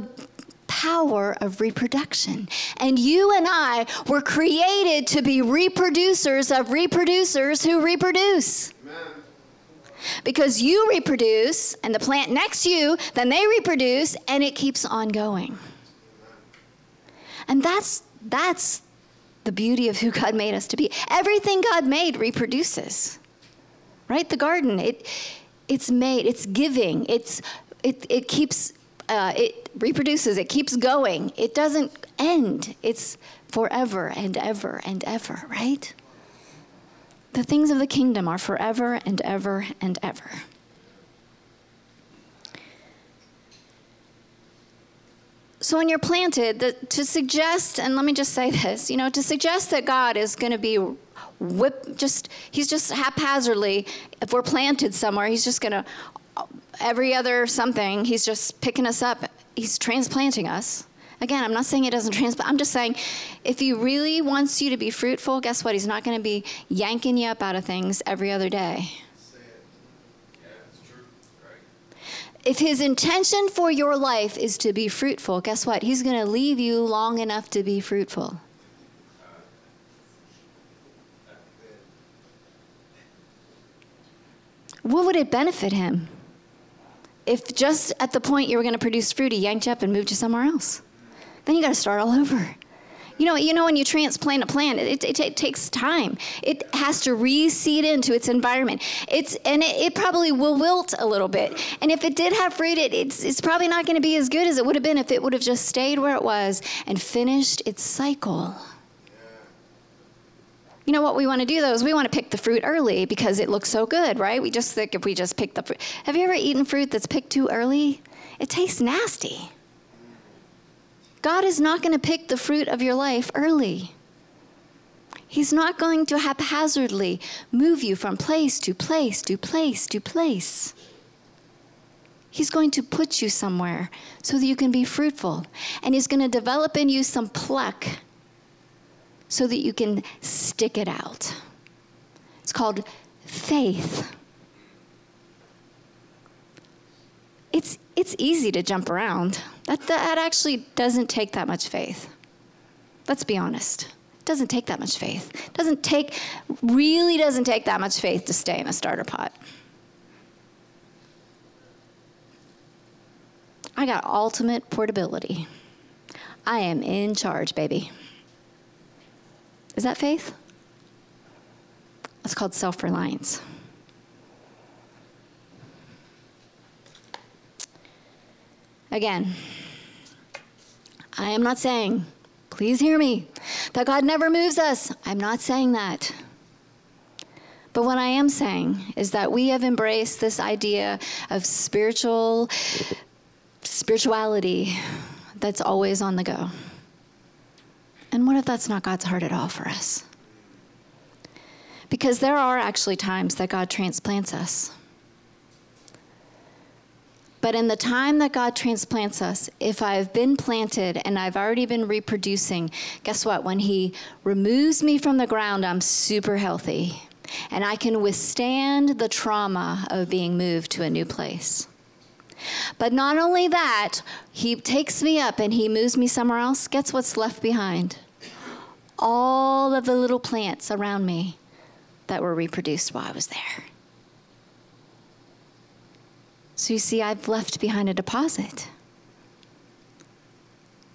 power of reproduction. And you and I were created to be reproducers of reproducers who reproduce. Amen. Because you reproduce, and the plant next to you, then they reproduce, and it keeps on going. And that's that's the beauty of who God made us to be. Everything God made reproduces. Right? The garden, it it's made, it's giving, it's it it keeps uh, it reproduces, it keeps going. It doesn't end. It's forever and ever and ever, right? The things of the kingdom are forever and ever and ever. So when you're planted, the, to suggest, and let me just say this, you know, to suggest that God is going to be whip, just he's just haphazardly, if we're planted somewhere, he's just going to every other something, he's just picking us up. He's transplanting us. Again, I'm not saying he doesn't transplant. I'm just saying if he really wants you to be fruitful, guess what? He's not going to be yanking you up out of things every other day. If his intention for your life is to be fruitful, guess what? He's going to leave you long enough to be fruitful. What would it benefit him? If just at the point you were going to produce fruit, he yanked you up and moved you somewhere else? Then you got to start all over. You know, you know when you transplant a plant, it, it, it, takes time. It has to reseed into its environment. It's and it, it probably will wilt a little bit. And if it did have fruit, it, it's it's probably not going to be as good as it would have been if it would have just stayed where it was and finished its cycle. You know what we want to do though is we want to pick the fruit early because it looks so good, right? We just think if we just pick the fruit. Have you ever eaten fruit that's picked too early? It tastes nasty. God is not going to pick the fruit of your life early. He's not going to haphazardly move you from place to place to place to place. He's going to put you somewhere so that you can be fruitful. And He's going to develop in you some pluck so that you can stick it out. It's called faith. It's, it's easy to jump around. That, that actually doesn't take that much faith. Let's be honest. It doesn't take that much faith. It doesn't take, really doesn't take that much faith to stay in a starter pot. I got ultimate portability. I am in charge, baby. Is that faith? It's called self reliance. Again, I am not saying, please hear me, that God never moves us. I'm not saying that. But what I am saying is that we have embraced this idea of spiritual spirituality that's always on the go. And what if that's not God's heart at all for us? Because there are actually times that God transplants us. But in the time that God transplants us, if I've been planted and I've already been reproducing, guess what? When He removes me from the ground, I'm super healthy. And I can withstand the trauma of being moved to a new place. But not only that, He takes me up and He moves me somewhere else. Guess what's left behind? All of the little plants around me that were reproduced while I was there. So you see, I've left behind a deposit.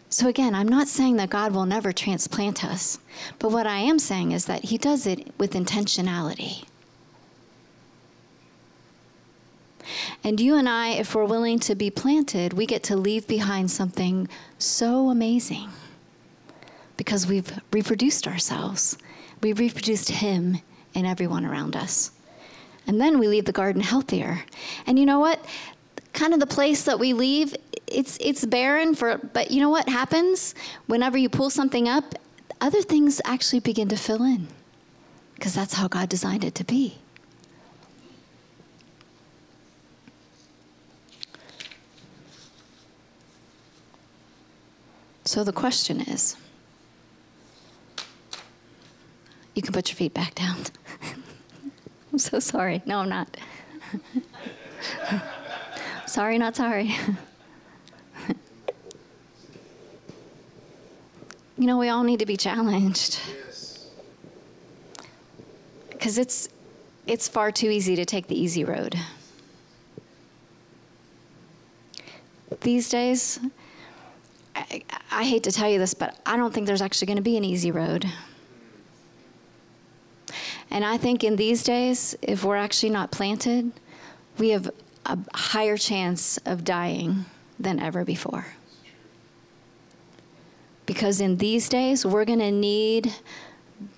So again, I'm not saying that God will never transplant us, but what I am saying is that He does it with intentionality. And you and I, if we're willing to be planted, we get to leave behind something so amazing because we've reproduced ourselves. We've reproduced Him in everyone around us. And then we leave the garden healthier. And you know what? Kind of the place that we leave, it's it's barren for but you know what happens? Whenever you pull something up, other things actually begin to fill in. Because that's how God designed it to be. So the question is you can put your feet back down. I'm so sorry. No, I'm not. sorry, not sorry. you know, we all need to be challenged. Because it's, it's far too easy to take the easy road. These days, I, I hate to tell you this, but I don't think there's actually going to be an easy road. And I think in these days, if we're actually not planted, we have a higher chance of dying than ever before. Because in these days, we're going to need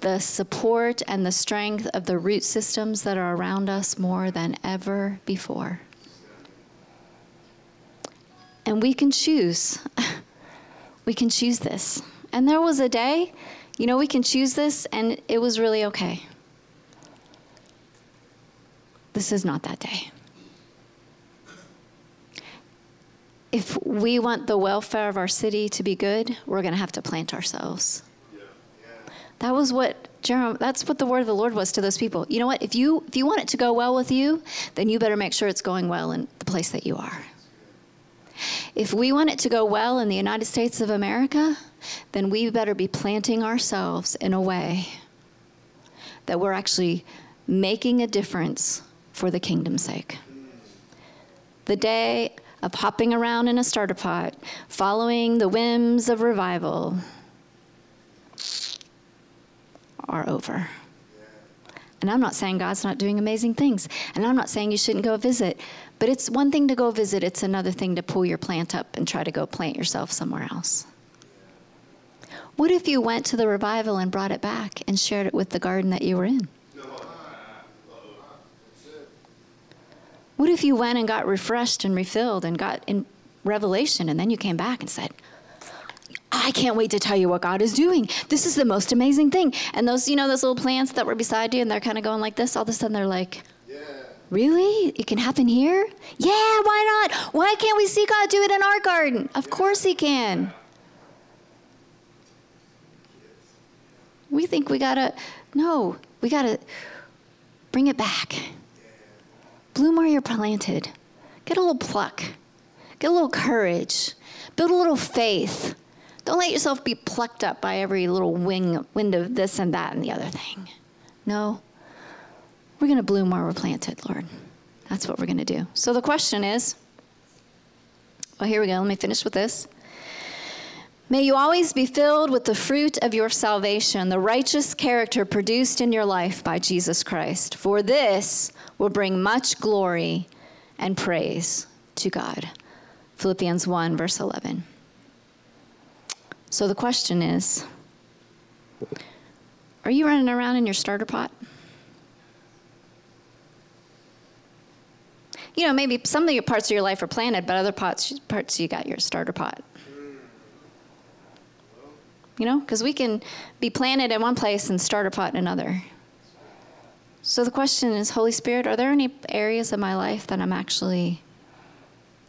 the support and the strength of the root systems that are around us more than ever before. And we can choose. we can choose this. And there was a day, you know, we can choose this, and it was really okay. This is not that day. If we want the welfare of our city to be good, we're going to have to plant ourselves. That was what Jeremiah, that's what the word of the Lord was to those people. You know what? If you if you want it to go well with you, then you better make sure it's going well in the place that you are. If we want it to go well in the United States of America, then we better be planting ourselves in a way that we're actually making a difference for the kingdom's sake. The day of hopping around in a starter pot, following the whims of revival, are over. And I'm not saying God's not doing amazing things. And I'm not saying you shouldn't go visit. But it's one thing to go visit, it's another thing to pull your plant up and try to go plant yourself somewhere else. What if you went to the revival and brought it back and shared it with the garden that you were in? What if you went and got refreshed and refilled and got in revelation and then you came back and said, I can't wait to tell you what God is doing. This is the most amazing thing. And those, you know, those little plants that were beside you and they're kind of going like this, all of a sudden they're like. Really? It can happen here? Yeah, why not? Why can't we see God do it in our garden? Of course He can. We think we gotta, no, we gotta bring it back. Bloom where you're planted. Get a little pluck, get a little courage, build a little faith. Don't let yourself be plucked up by every little wing, wind of this and that and the other thing. No, we're going to bloom where we're planted, Lord. That's what we're going to do. So the question is well, here we go. Let me finish with this. May you always be filled with the fruit of your salvation, the righteous character produced in your life by Jesus Christ. For this will bring much glory and praise to God. Philippians 1, verse 11. So the question is Are you running around in your starter pot? You know, maybe some of your parts of your life are planted, but other parts, parts you got your starter pot. You know, because we can be planted in one place and starter pot in another. So the question is Holy Spirit, are there any areas of my life that I'm actually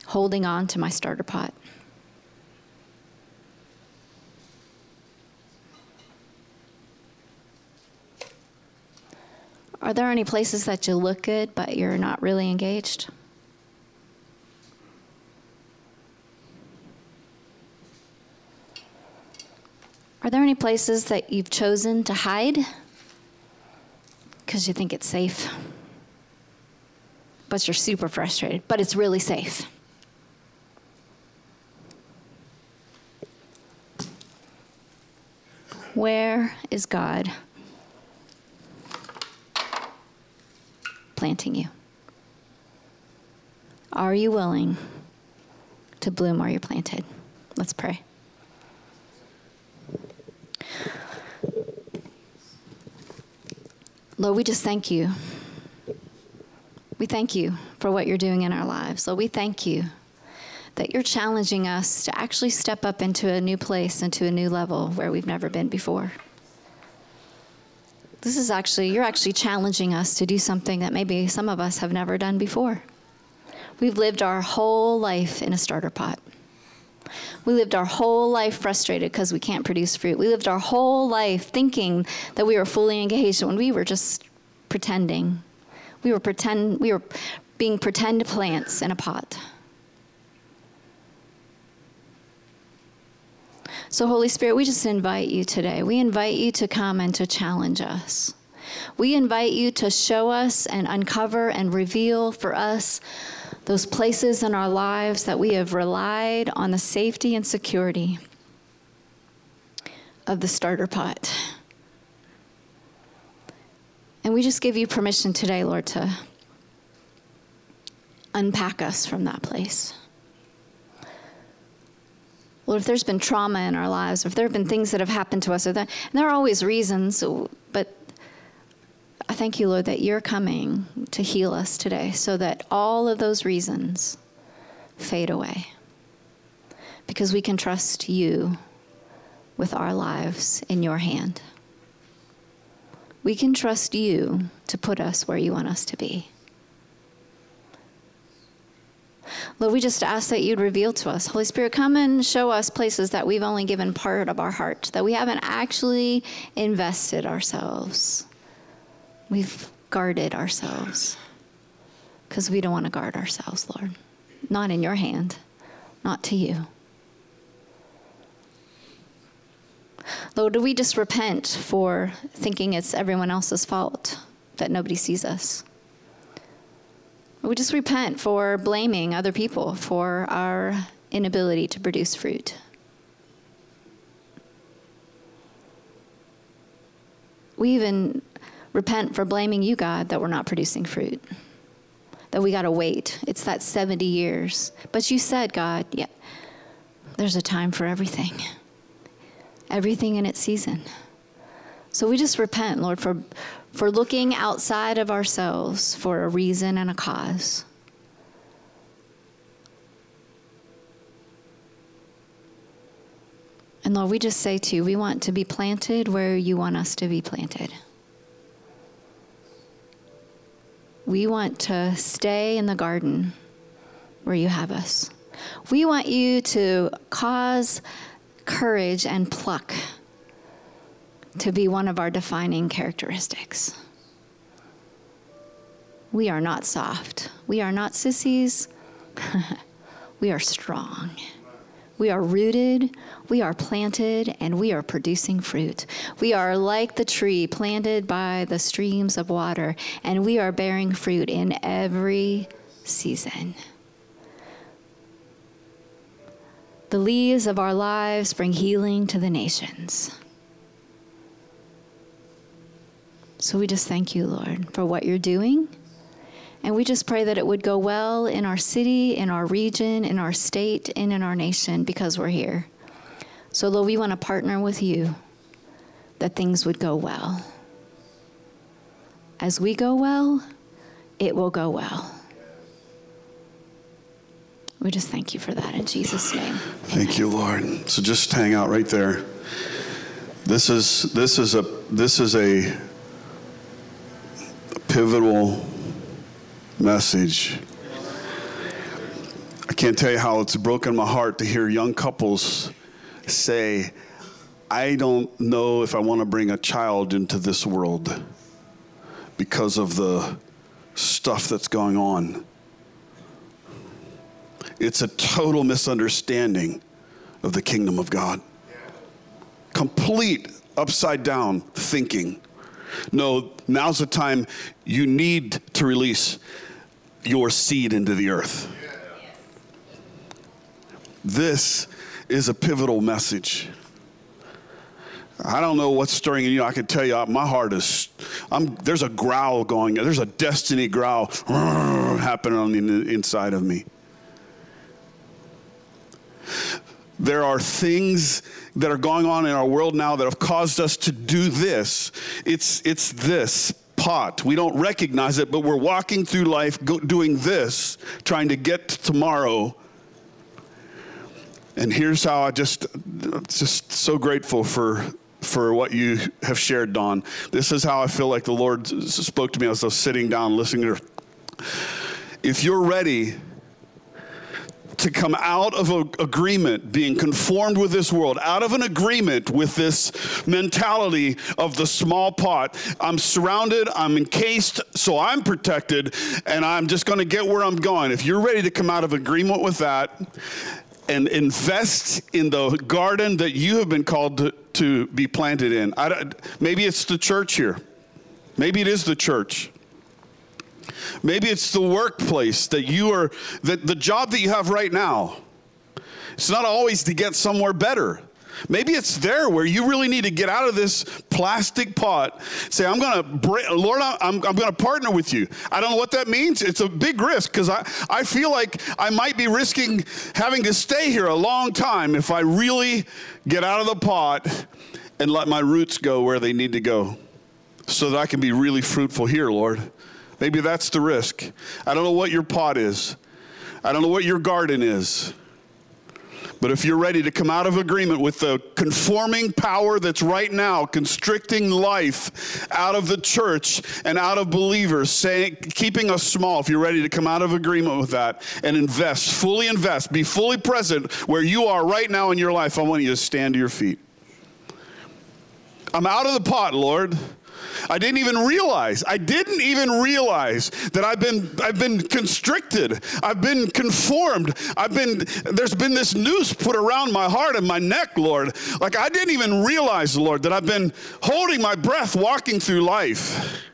holding on to my starter pot? Are there any places that you look good, but you're not really engaged? Are there any places that you've chosen to hide because you think it's safe? But you're super frustrated, but it's really safe. Where is God? planting you? Are you willing to bloom where you're planted? Let's pray. Lord, we just thank you. We thank you for what you're doing in our lives. Lord, we thank you that you're challenging us to actually step up into a new place, into a new level where we've never been before this is actually, you're actually challenging us to do something that maybe some of us have never done before. We've lived our whole life in a starter pot. We lived our whole life frustrated because we can't produce fruit. We lived our whole life thinking that we were fully engaged when we were just pretending. We were pretend we were being pretend plants in a pot. So, Holy Spirit, we just invite you today. We invite you to come and to challenge us. We invite you to show us and uncover and reveal for us those places in our lives that we have relied on the safety and security of the starter pot. And we just give you permission today, Lord, to unpack us from that place. Lord, if there's been trauma in our lives, if there have been things that have happened to us, or that, and there are always reasons, I thank you, Lord, that you're coming to heal us today so that all of those reasons fade away. Because we can trust you with our lives in your hand. We can trust you to put us where you want us to be. Lord, we just ask that you'd reveal to us. Holy Spirit, come and show us places that we've only given part of our heart, that we haven't actually invested ourselves. We've guarded ourselves because we don't want to guard ourselves, Lord. Not in your hand, not to you. Lord, do we just repent for thinking it's everyone else's fault that nobody sees us? We just repent for blaming other people for our inability to produce fruit. We even repent for blaming you, God, that we're not producing fruit, that we got to wait. It's that 70 years. But you said, God, yeah, there's a time for everything, everything in its season. So we just repent, Lord, for, for looking outside of ourselves for a reason and a cause. And Lord, we just say to you, we want to be planted where you want us to be planted. We want to stay in the garden where you have us. We want you to cause courage and pluck to be one of our defining characteristics. We are not soft. We are not sissies. we are strong. We are rooted, we are planted, and we are producing fruit. We are like the tree planted by the streams of water, and we are bearing fruit in every season. The leaves of our lives bring healing to the nations. So we just thank you, Lord, for what you're doing. And we just pray that it would go well in our city, in our region, in our state, and in our nation because we're here. So, Lord, we want to partner with you that things would go well. As we go well, it will go well. We just thank you for that in Jesus' name. Thank you, Lord. So just hang out right there. This is this is a this is a pivotal message. I can't tell you how it's broken my heart to hear young couples say, I don't know if I want to bring a child into this world because of the stuff that's going on. It's a total misunderstanding of the kingdom of God. Complete upside down thinking. No, now's the time you need to release your seed into the earth. This is a pivotal message. I don't know what's stirring in you. I can tell you, my heart is. I'm, there's a growl going. There's a destiny growl happening on the inside of me. There are things that are going on in our world now that have caused us to do this. It's, it's this pot. We don't recognize it, but we're walking through life go, doing this, trying to get to tomorrow. And here's how I just, just so grateful for for what you have shared, Don. This is how I feel like the Lord spoke to me as I was sitting down listening to. If you're ready to come out of an agreement, being conformed with this world, out of an agreement with this mentality of the small pot. I'm surrounded, I'm encased, so I'm protected, and I'm just going to get where I'm going. If you're ready to come out of agreement with that, and invest in the garden that you have been called to, to be planted in. maybe it's the church here. Maybe it is the church. Maybe it's the workplace that you are, that the job that you have right now. It's not always to get somewhere better. Maybe it's there where you really need to get out of this plastic pot. Say, I'm going to, Lord, I'm, I'm going to partner with you. I don't know what that means. It's a big risk because I, I feel like I might be risking having to stay here a long time if I really get out of the pot and let my roots go where they need to go so that I can be really fruitful here, Lord. Maybe that's the risk. I don't know what your pot is. I don't know what your garden is. But if you're ready to come out of agreement with the conforming power that's right now constricting life out of the church and out of believers, saying, keeping us small, if you're ready to come out of agreement with that and invest, fully invest, be fully present where you are right now in your life, I want you to stand to your feet. I'm out of the pot, Lord. I didn't even realize. I didn't even realize that I've been I've been constricted. I've been conformed. I've been there's been this noose put around my heart and my neck, Lord. Like I didn't even realize, Lord, that I've been holding my breath walking through life.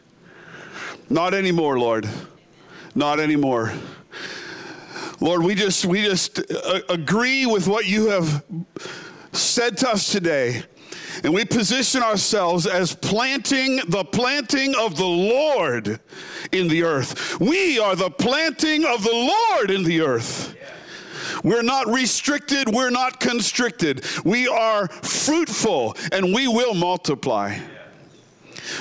Not anymore, Lord. Not anymore. Lord, we just we just uh, agree with what you have said to us today. And we position ourselves as planting the planting of the Lord in the earth. We are the planting of the Lord in the earth. We're not restricted, we're not constricted. We are fruitful and we will multiply.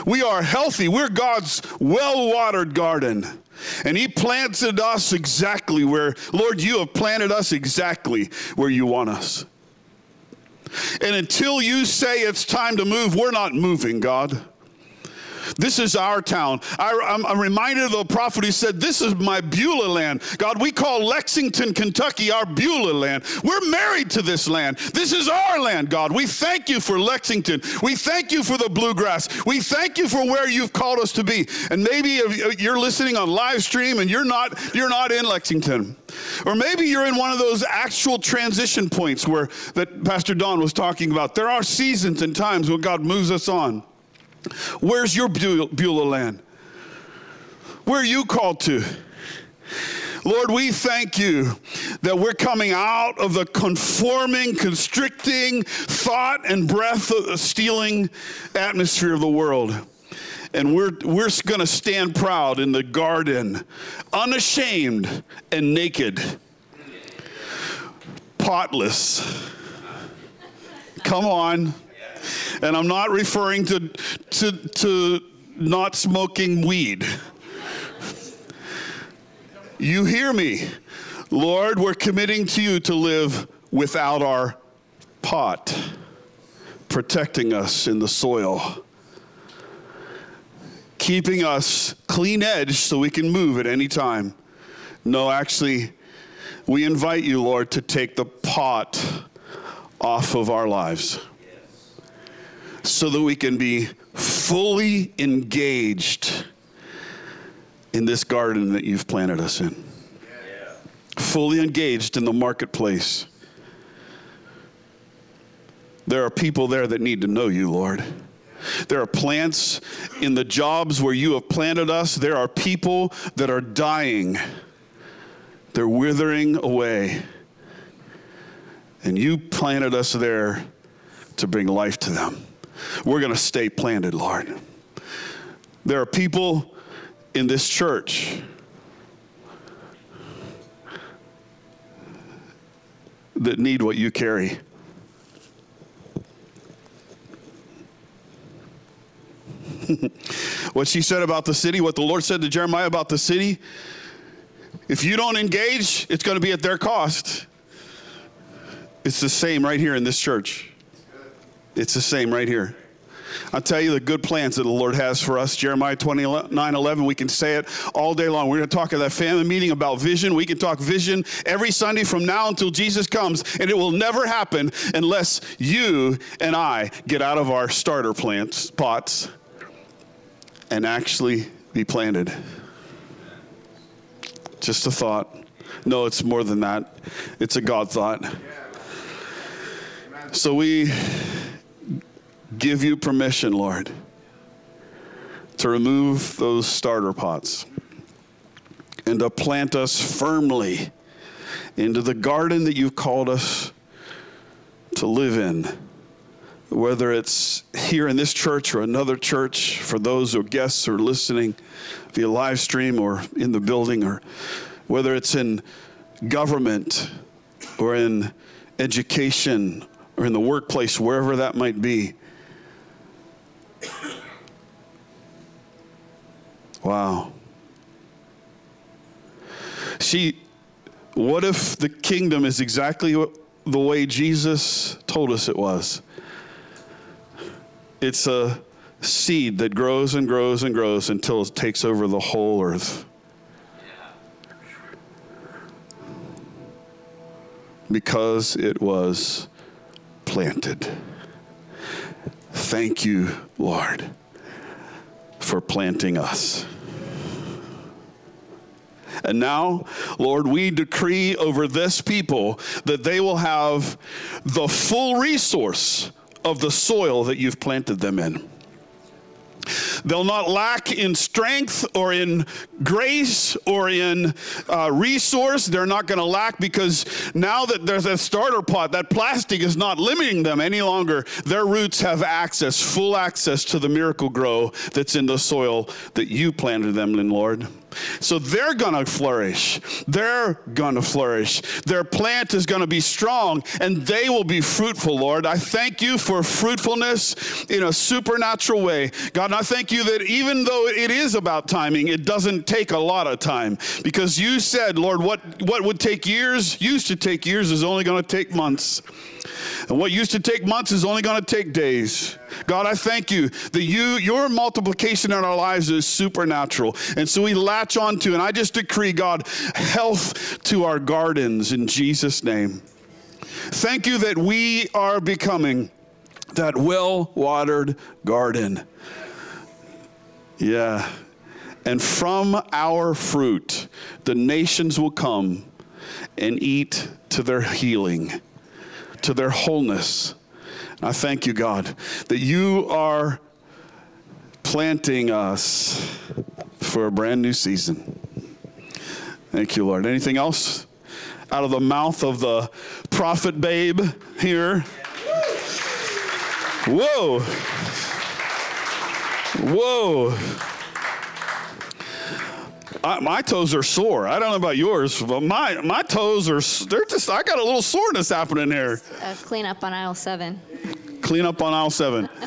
We are healthy. We're God's well watered garden. And He planted us exactly where, Lord, you have planted us exactly where you want us. And until you say it's time to move, we're not moving, God. This is our town. I, am reminded of the prophet who said, This is my Beulah land. God, we call Lexington, Kentucky our Beulah land. We're married to this land. This is our land, God. We thank you for Lexington. We thank you for the bluegrass. We thank you for where you've called us to be. And maybe you're listening on live stream and you're not, you're not in Lexington. Or maybe you're in one of those actual transition points where that Pastor Don was talking about. There are seasons and times when God moves us on. Where's your Beulah land? Where are you called to? Lord, we thank you that we're coming out of the conforming, constricting thought and breath stealing atmosphere of the world. And we're, we're going to stand proud in the garden, unashamed and naked, potless. Come on. And I'm not referring to, to, to not smoking weed. You hear me. Lord, we're committing to you to live without our pot, protecting us in the soil, keeping us clean edge so we can move at any time. No, actually, we invite you, Lord, to take the pot off of our lives so that we can be fully engaged in this garden that you've planted us in. Fully engaged in the marketplace. There are people there that need to know you, Lord. There are plants in the jobs where you have planted us. There are people that are dying. They're withering away. And you planted us there to bring life to them. We're going to stay planted, Lord. There are people in this church that need what you carry. what she said about the city, what the Lord said to Jeremiah about the city, if you don't engage, it's going to be at their cost. It's the same right here in this church. It's the same right here. I'll tell you the good plans that the Lord has for us. Jeremiah 29 11, we can say it all day long. We're going to talk at that family meeting about vision. We can talk vision every Sunday from now until Jesus comes, and it will never happen unless you and I get out of our starter plants, pots, and actually be planted. Just a thought. No, it's more than that, it's a God thought. So we give you permission, Lord, to remove those starter pots and to plant us firmly into the garden that you've called us to live in. Whether it's here in this church or another church, for those who are guests or listening via live stream or in the building, or whether it's in government or in education or in the workplace, wherever that might be. Wow. See, what if the kingdom is exactly the way Jesus told us it was? It's a seed that grows and grows and grows until it takes over the whole earth. Because it was planted. Thank you, Lord, for planting us. And now, Lord, we decree over this people that they will have the full resource of the soil that you've planted them in. They'll not lack in strength or in grace or in uh, resource. They're not going to lack because now that there's a starter pot, that plastic is not limiting them any longer. Their roots have access, full access to the Miracle-Gro that's in the soil that you planted them in, Lord. So they're going to flourish. They're going to flourish. Their plant is going to be strong and they will be fruitful, Lord. I thank you for fruitfulness in a supernatural way. God, I thank you that even though it is about timing, it doesn't take a lot of time because you said, Lord, what, what would take years, used to take years, is only going to take months. And what used to take months is only going to take days. God, I thank you that you your multiplication in our lives is supernatural. And so we latch on to, and I just decree, God, health to our gardens in Jesus' name. Thank you that we are becoming that well watered garden. Yeah. And from our fruit, the nations will come and eat to their healing to their wholeness. I thank you, God, that you are planting us for a brand new season. Thank you, Lord. Anything else? Out of the mouth of the prophet babe here. Whoa. Whoa. I, my toes are sore. I don't know about yours, but my, my toes are, they're just, I got a little soreness happening there. Uh, clean up on aisle seven. Clean up on aisle seven.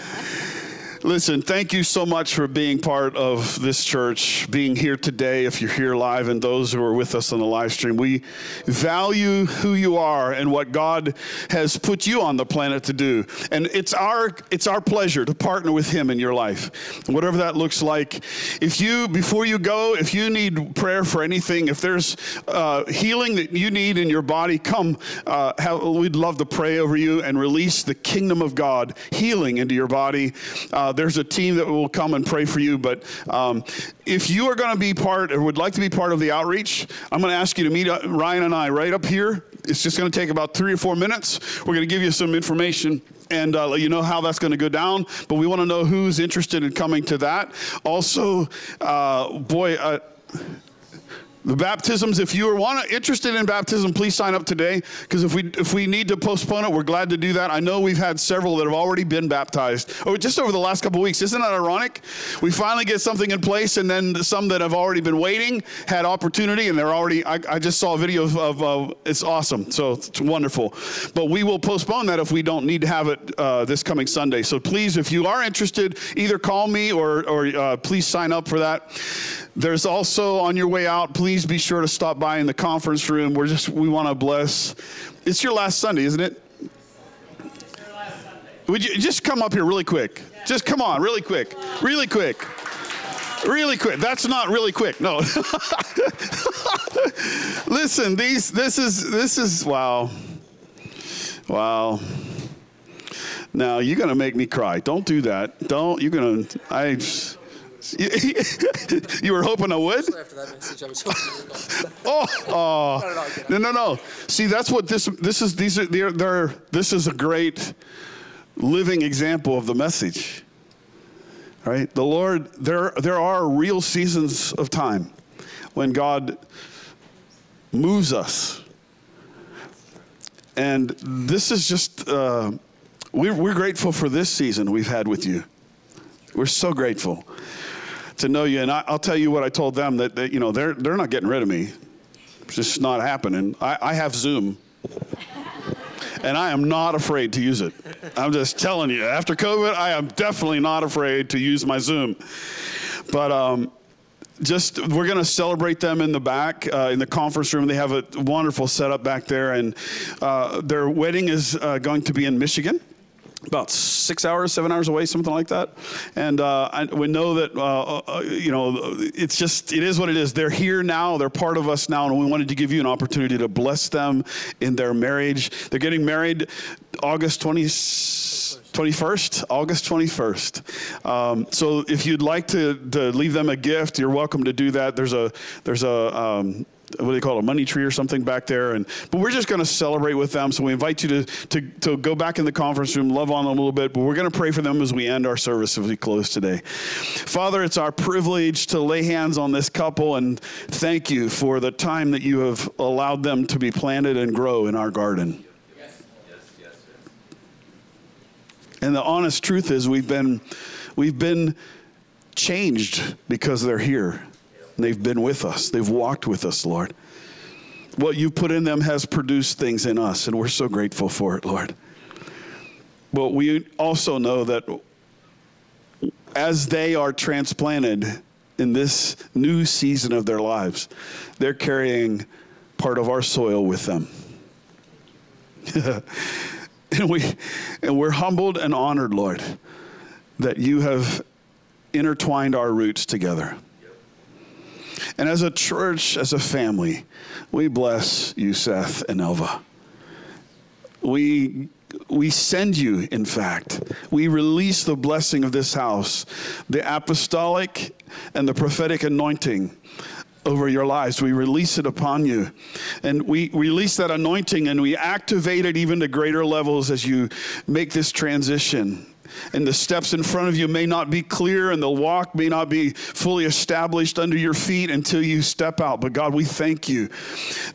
Listen, thank you so much for being part of this church, being here today, if you're here live, and those who are with us on the live stream. We value who you are and what God has put you on the planet to do. And it's our, it's our pleasure to partner with Him in your life, whatever that looks like. If you, before you go, if you need prayer for anything, if there's uh, healing that you need in your body, come. Uh, have, we'd love to pray over you and release the kingdom of God, healing into your body. Uh, there's a team that will come and pray for you. But um, if you are going to be part or would like to be part of the outreach, I'm going to ask you to meet Ryan and I right up here. It's just going to take about three or four minutes. We're going to give you some information and uh, you know how that's going to go down. But we want to know who's interested in coming to that. Also, uh, boy, uh, the baptisms, if you are want interested in baptism, please sign up today. Because if we if we need to postpone it, we're glad to do that. I know we've had several that have already been baptized. Oh, just over the last couple weeks. Isn't that ironic? We finally get something in place, and then some that have already been waiting had opportunity, and they're already. I, I just saw a video of, of uh, it's awesome. So it's wonderful. But we will postpone that if we don't need to have it uh, this coming Sunday. So please, if you are interested, either call me or or uh, please sign up for that. There's also on your way out, please be sure to stop by in the conference room. We're just we want to bless. It's your last Sunday, isn't it? Would you just come up here really quick? Just come on, really quick, really quick, really quick. That's not really quick. No. Listen, these. This is this is wow, wow. Now you're gonna make me cry. Don't do that. Don't. You're gonna. I. you were hoping I would? oh, oh. No, no, no. See, that's what this this is. These are they're, they're this is a great living example of the message. Right? The Lord, there there are real seasons of time when God moves us, and this is just. Uh, we're, we're grateful for this season we've had with you. We're so grateful to know you. And I, will tell you what I told them that, that, you know they're they're not getting rid of me. It's just not happening. I, I have Zoom. and I am not afraid to use it. I'm just telling you, after COVID, I am definitely not afraid to use my Zoom. But um, just we're going to celebrate them in the back uh, in the conference room. They have a wonderful setup back there, and uh, their wedding is uh, going to be in Michigan about six hours, seven hours away, something like that. And uh, I, we know that, uh, uh, you know, it's just, it is what it is. They're here now, they're part of us now, and we wanted to give you an opportunity to bless them in their marriage. They're getting married August 20, 21st, August 21st. Um, so if you'd like to, to leave them a gift, you're welcome to do that. There's a, there's a, um, what do they call it, a money tree or something back there. And but we're just going to celebrate with them. So we invite you to, to to go back in the conference room, love on them a little bit. But we're going to pray for them as we end our service as we close today. Father, it's our privilege to lay hands on this couple and thank you for the time that you have allowed them to be planted and grow in our garden. And the honest truth is we've been we've been changed because they're here. They've been with us. They've walked with us, Lord. What you put in them has produced things in us, and we're so grateful for it, Lord. But we also know that as they are transplanted in this new season of their lives, they're carrying part of our soil with them. and we and we're humbled and honored, Lord, that you have intertwined our roots together. And as a church, as a family, we bless you, Seth and Elva. We, we send you, in fact, we release the blessing of this house, the apostolic and the prophetic anointing over your lives. We release it upon you. And we release that anointing and we activate it even to greater levels as you make this transition and the steps in front of you may not be clear and the walk may not be fully established under your feet until you step out. But god we thank you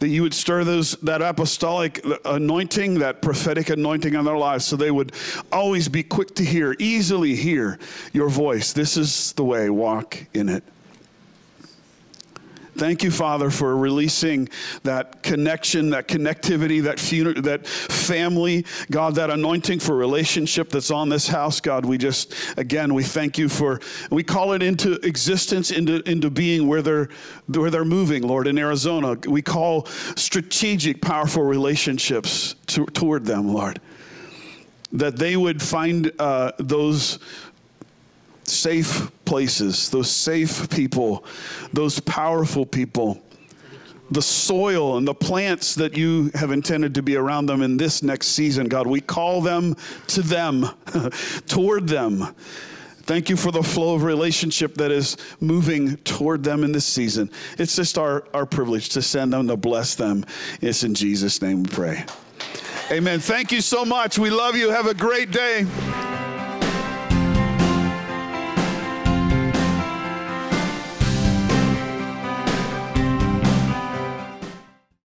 that you would stir those that apostolic anointing that prophetic anointing on their lives so they would always be quick to hear easily hear your voice. This is the way. Walk in it Thank you, Father, for releasing that connection, that connectivity, that, fun- that family, God, that anointing for relationship that's on this house, God. We just, again, we thank you for, we call it into existence, into, into being where they're, where they're moving, Lord, in Arizona. We call strategic, powerful relationships to, toward them, Lord. That they would find uh, those safe places, those safe people, those powerful people, the soil and the plants that you have intended to be around them in this next season, God. We call them to them, toward them. Thank you for the flow of relationship that is moving toward them in this season. It's just our, our privilege to send them, to bless them. It's in Jesus' name we pray. Amen. Thank you so much. We love you. Have a great day.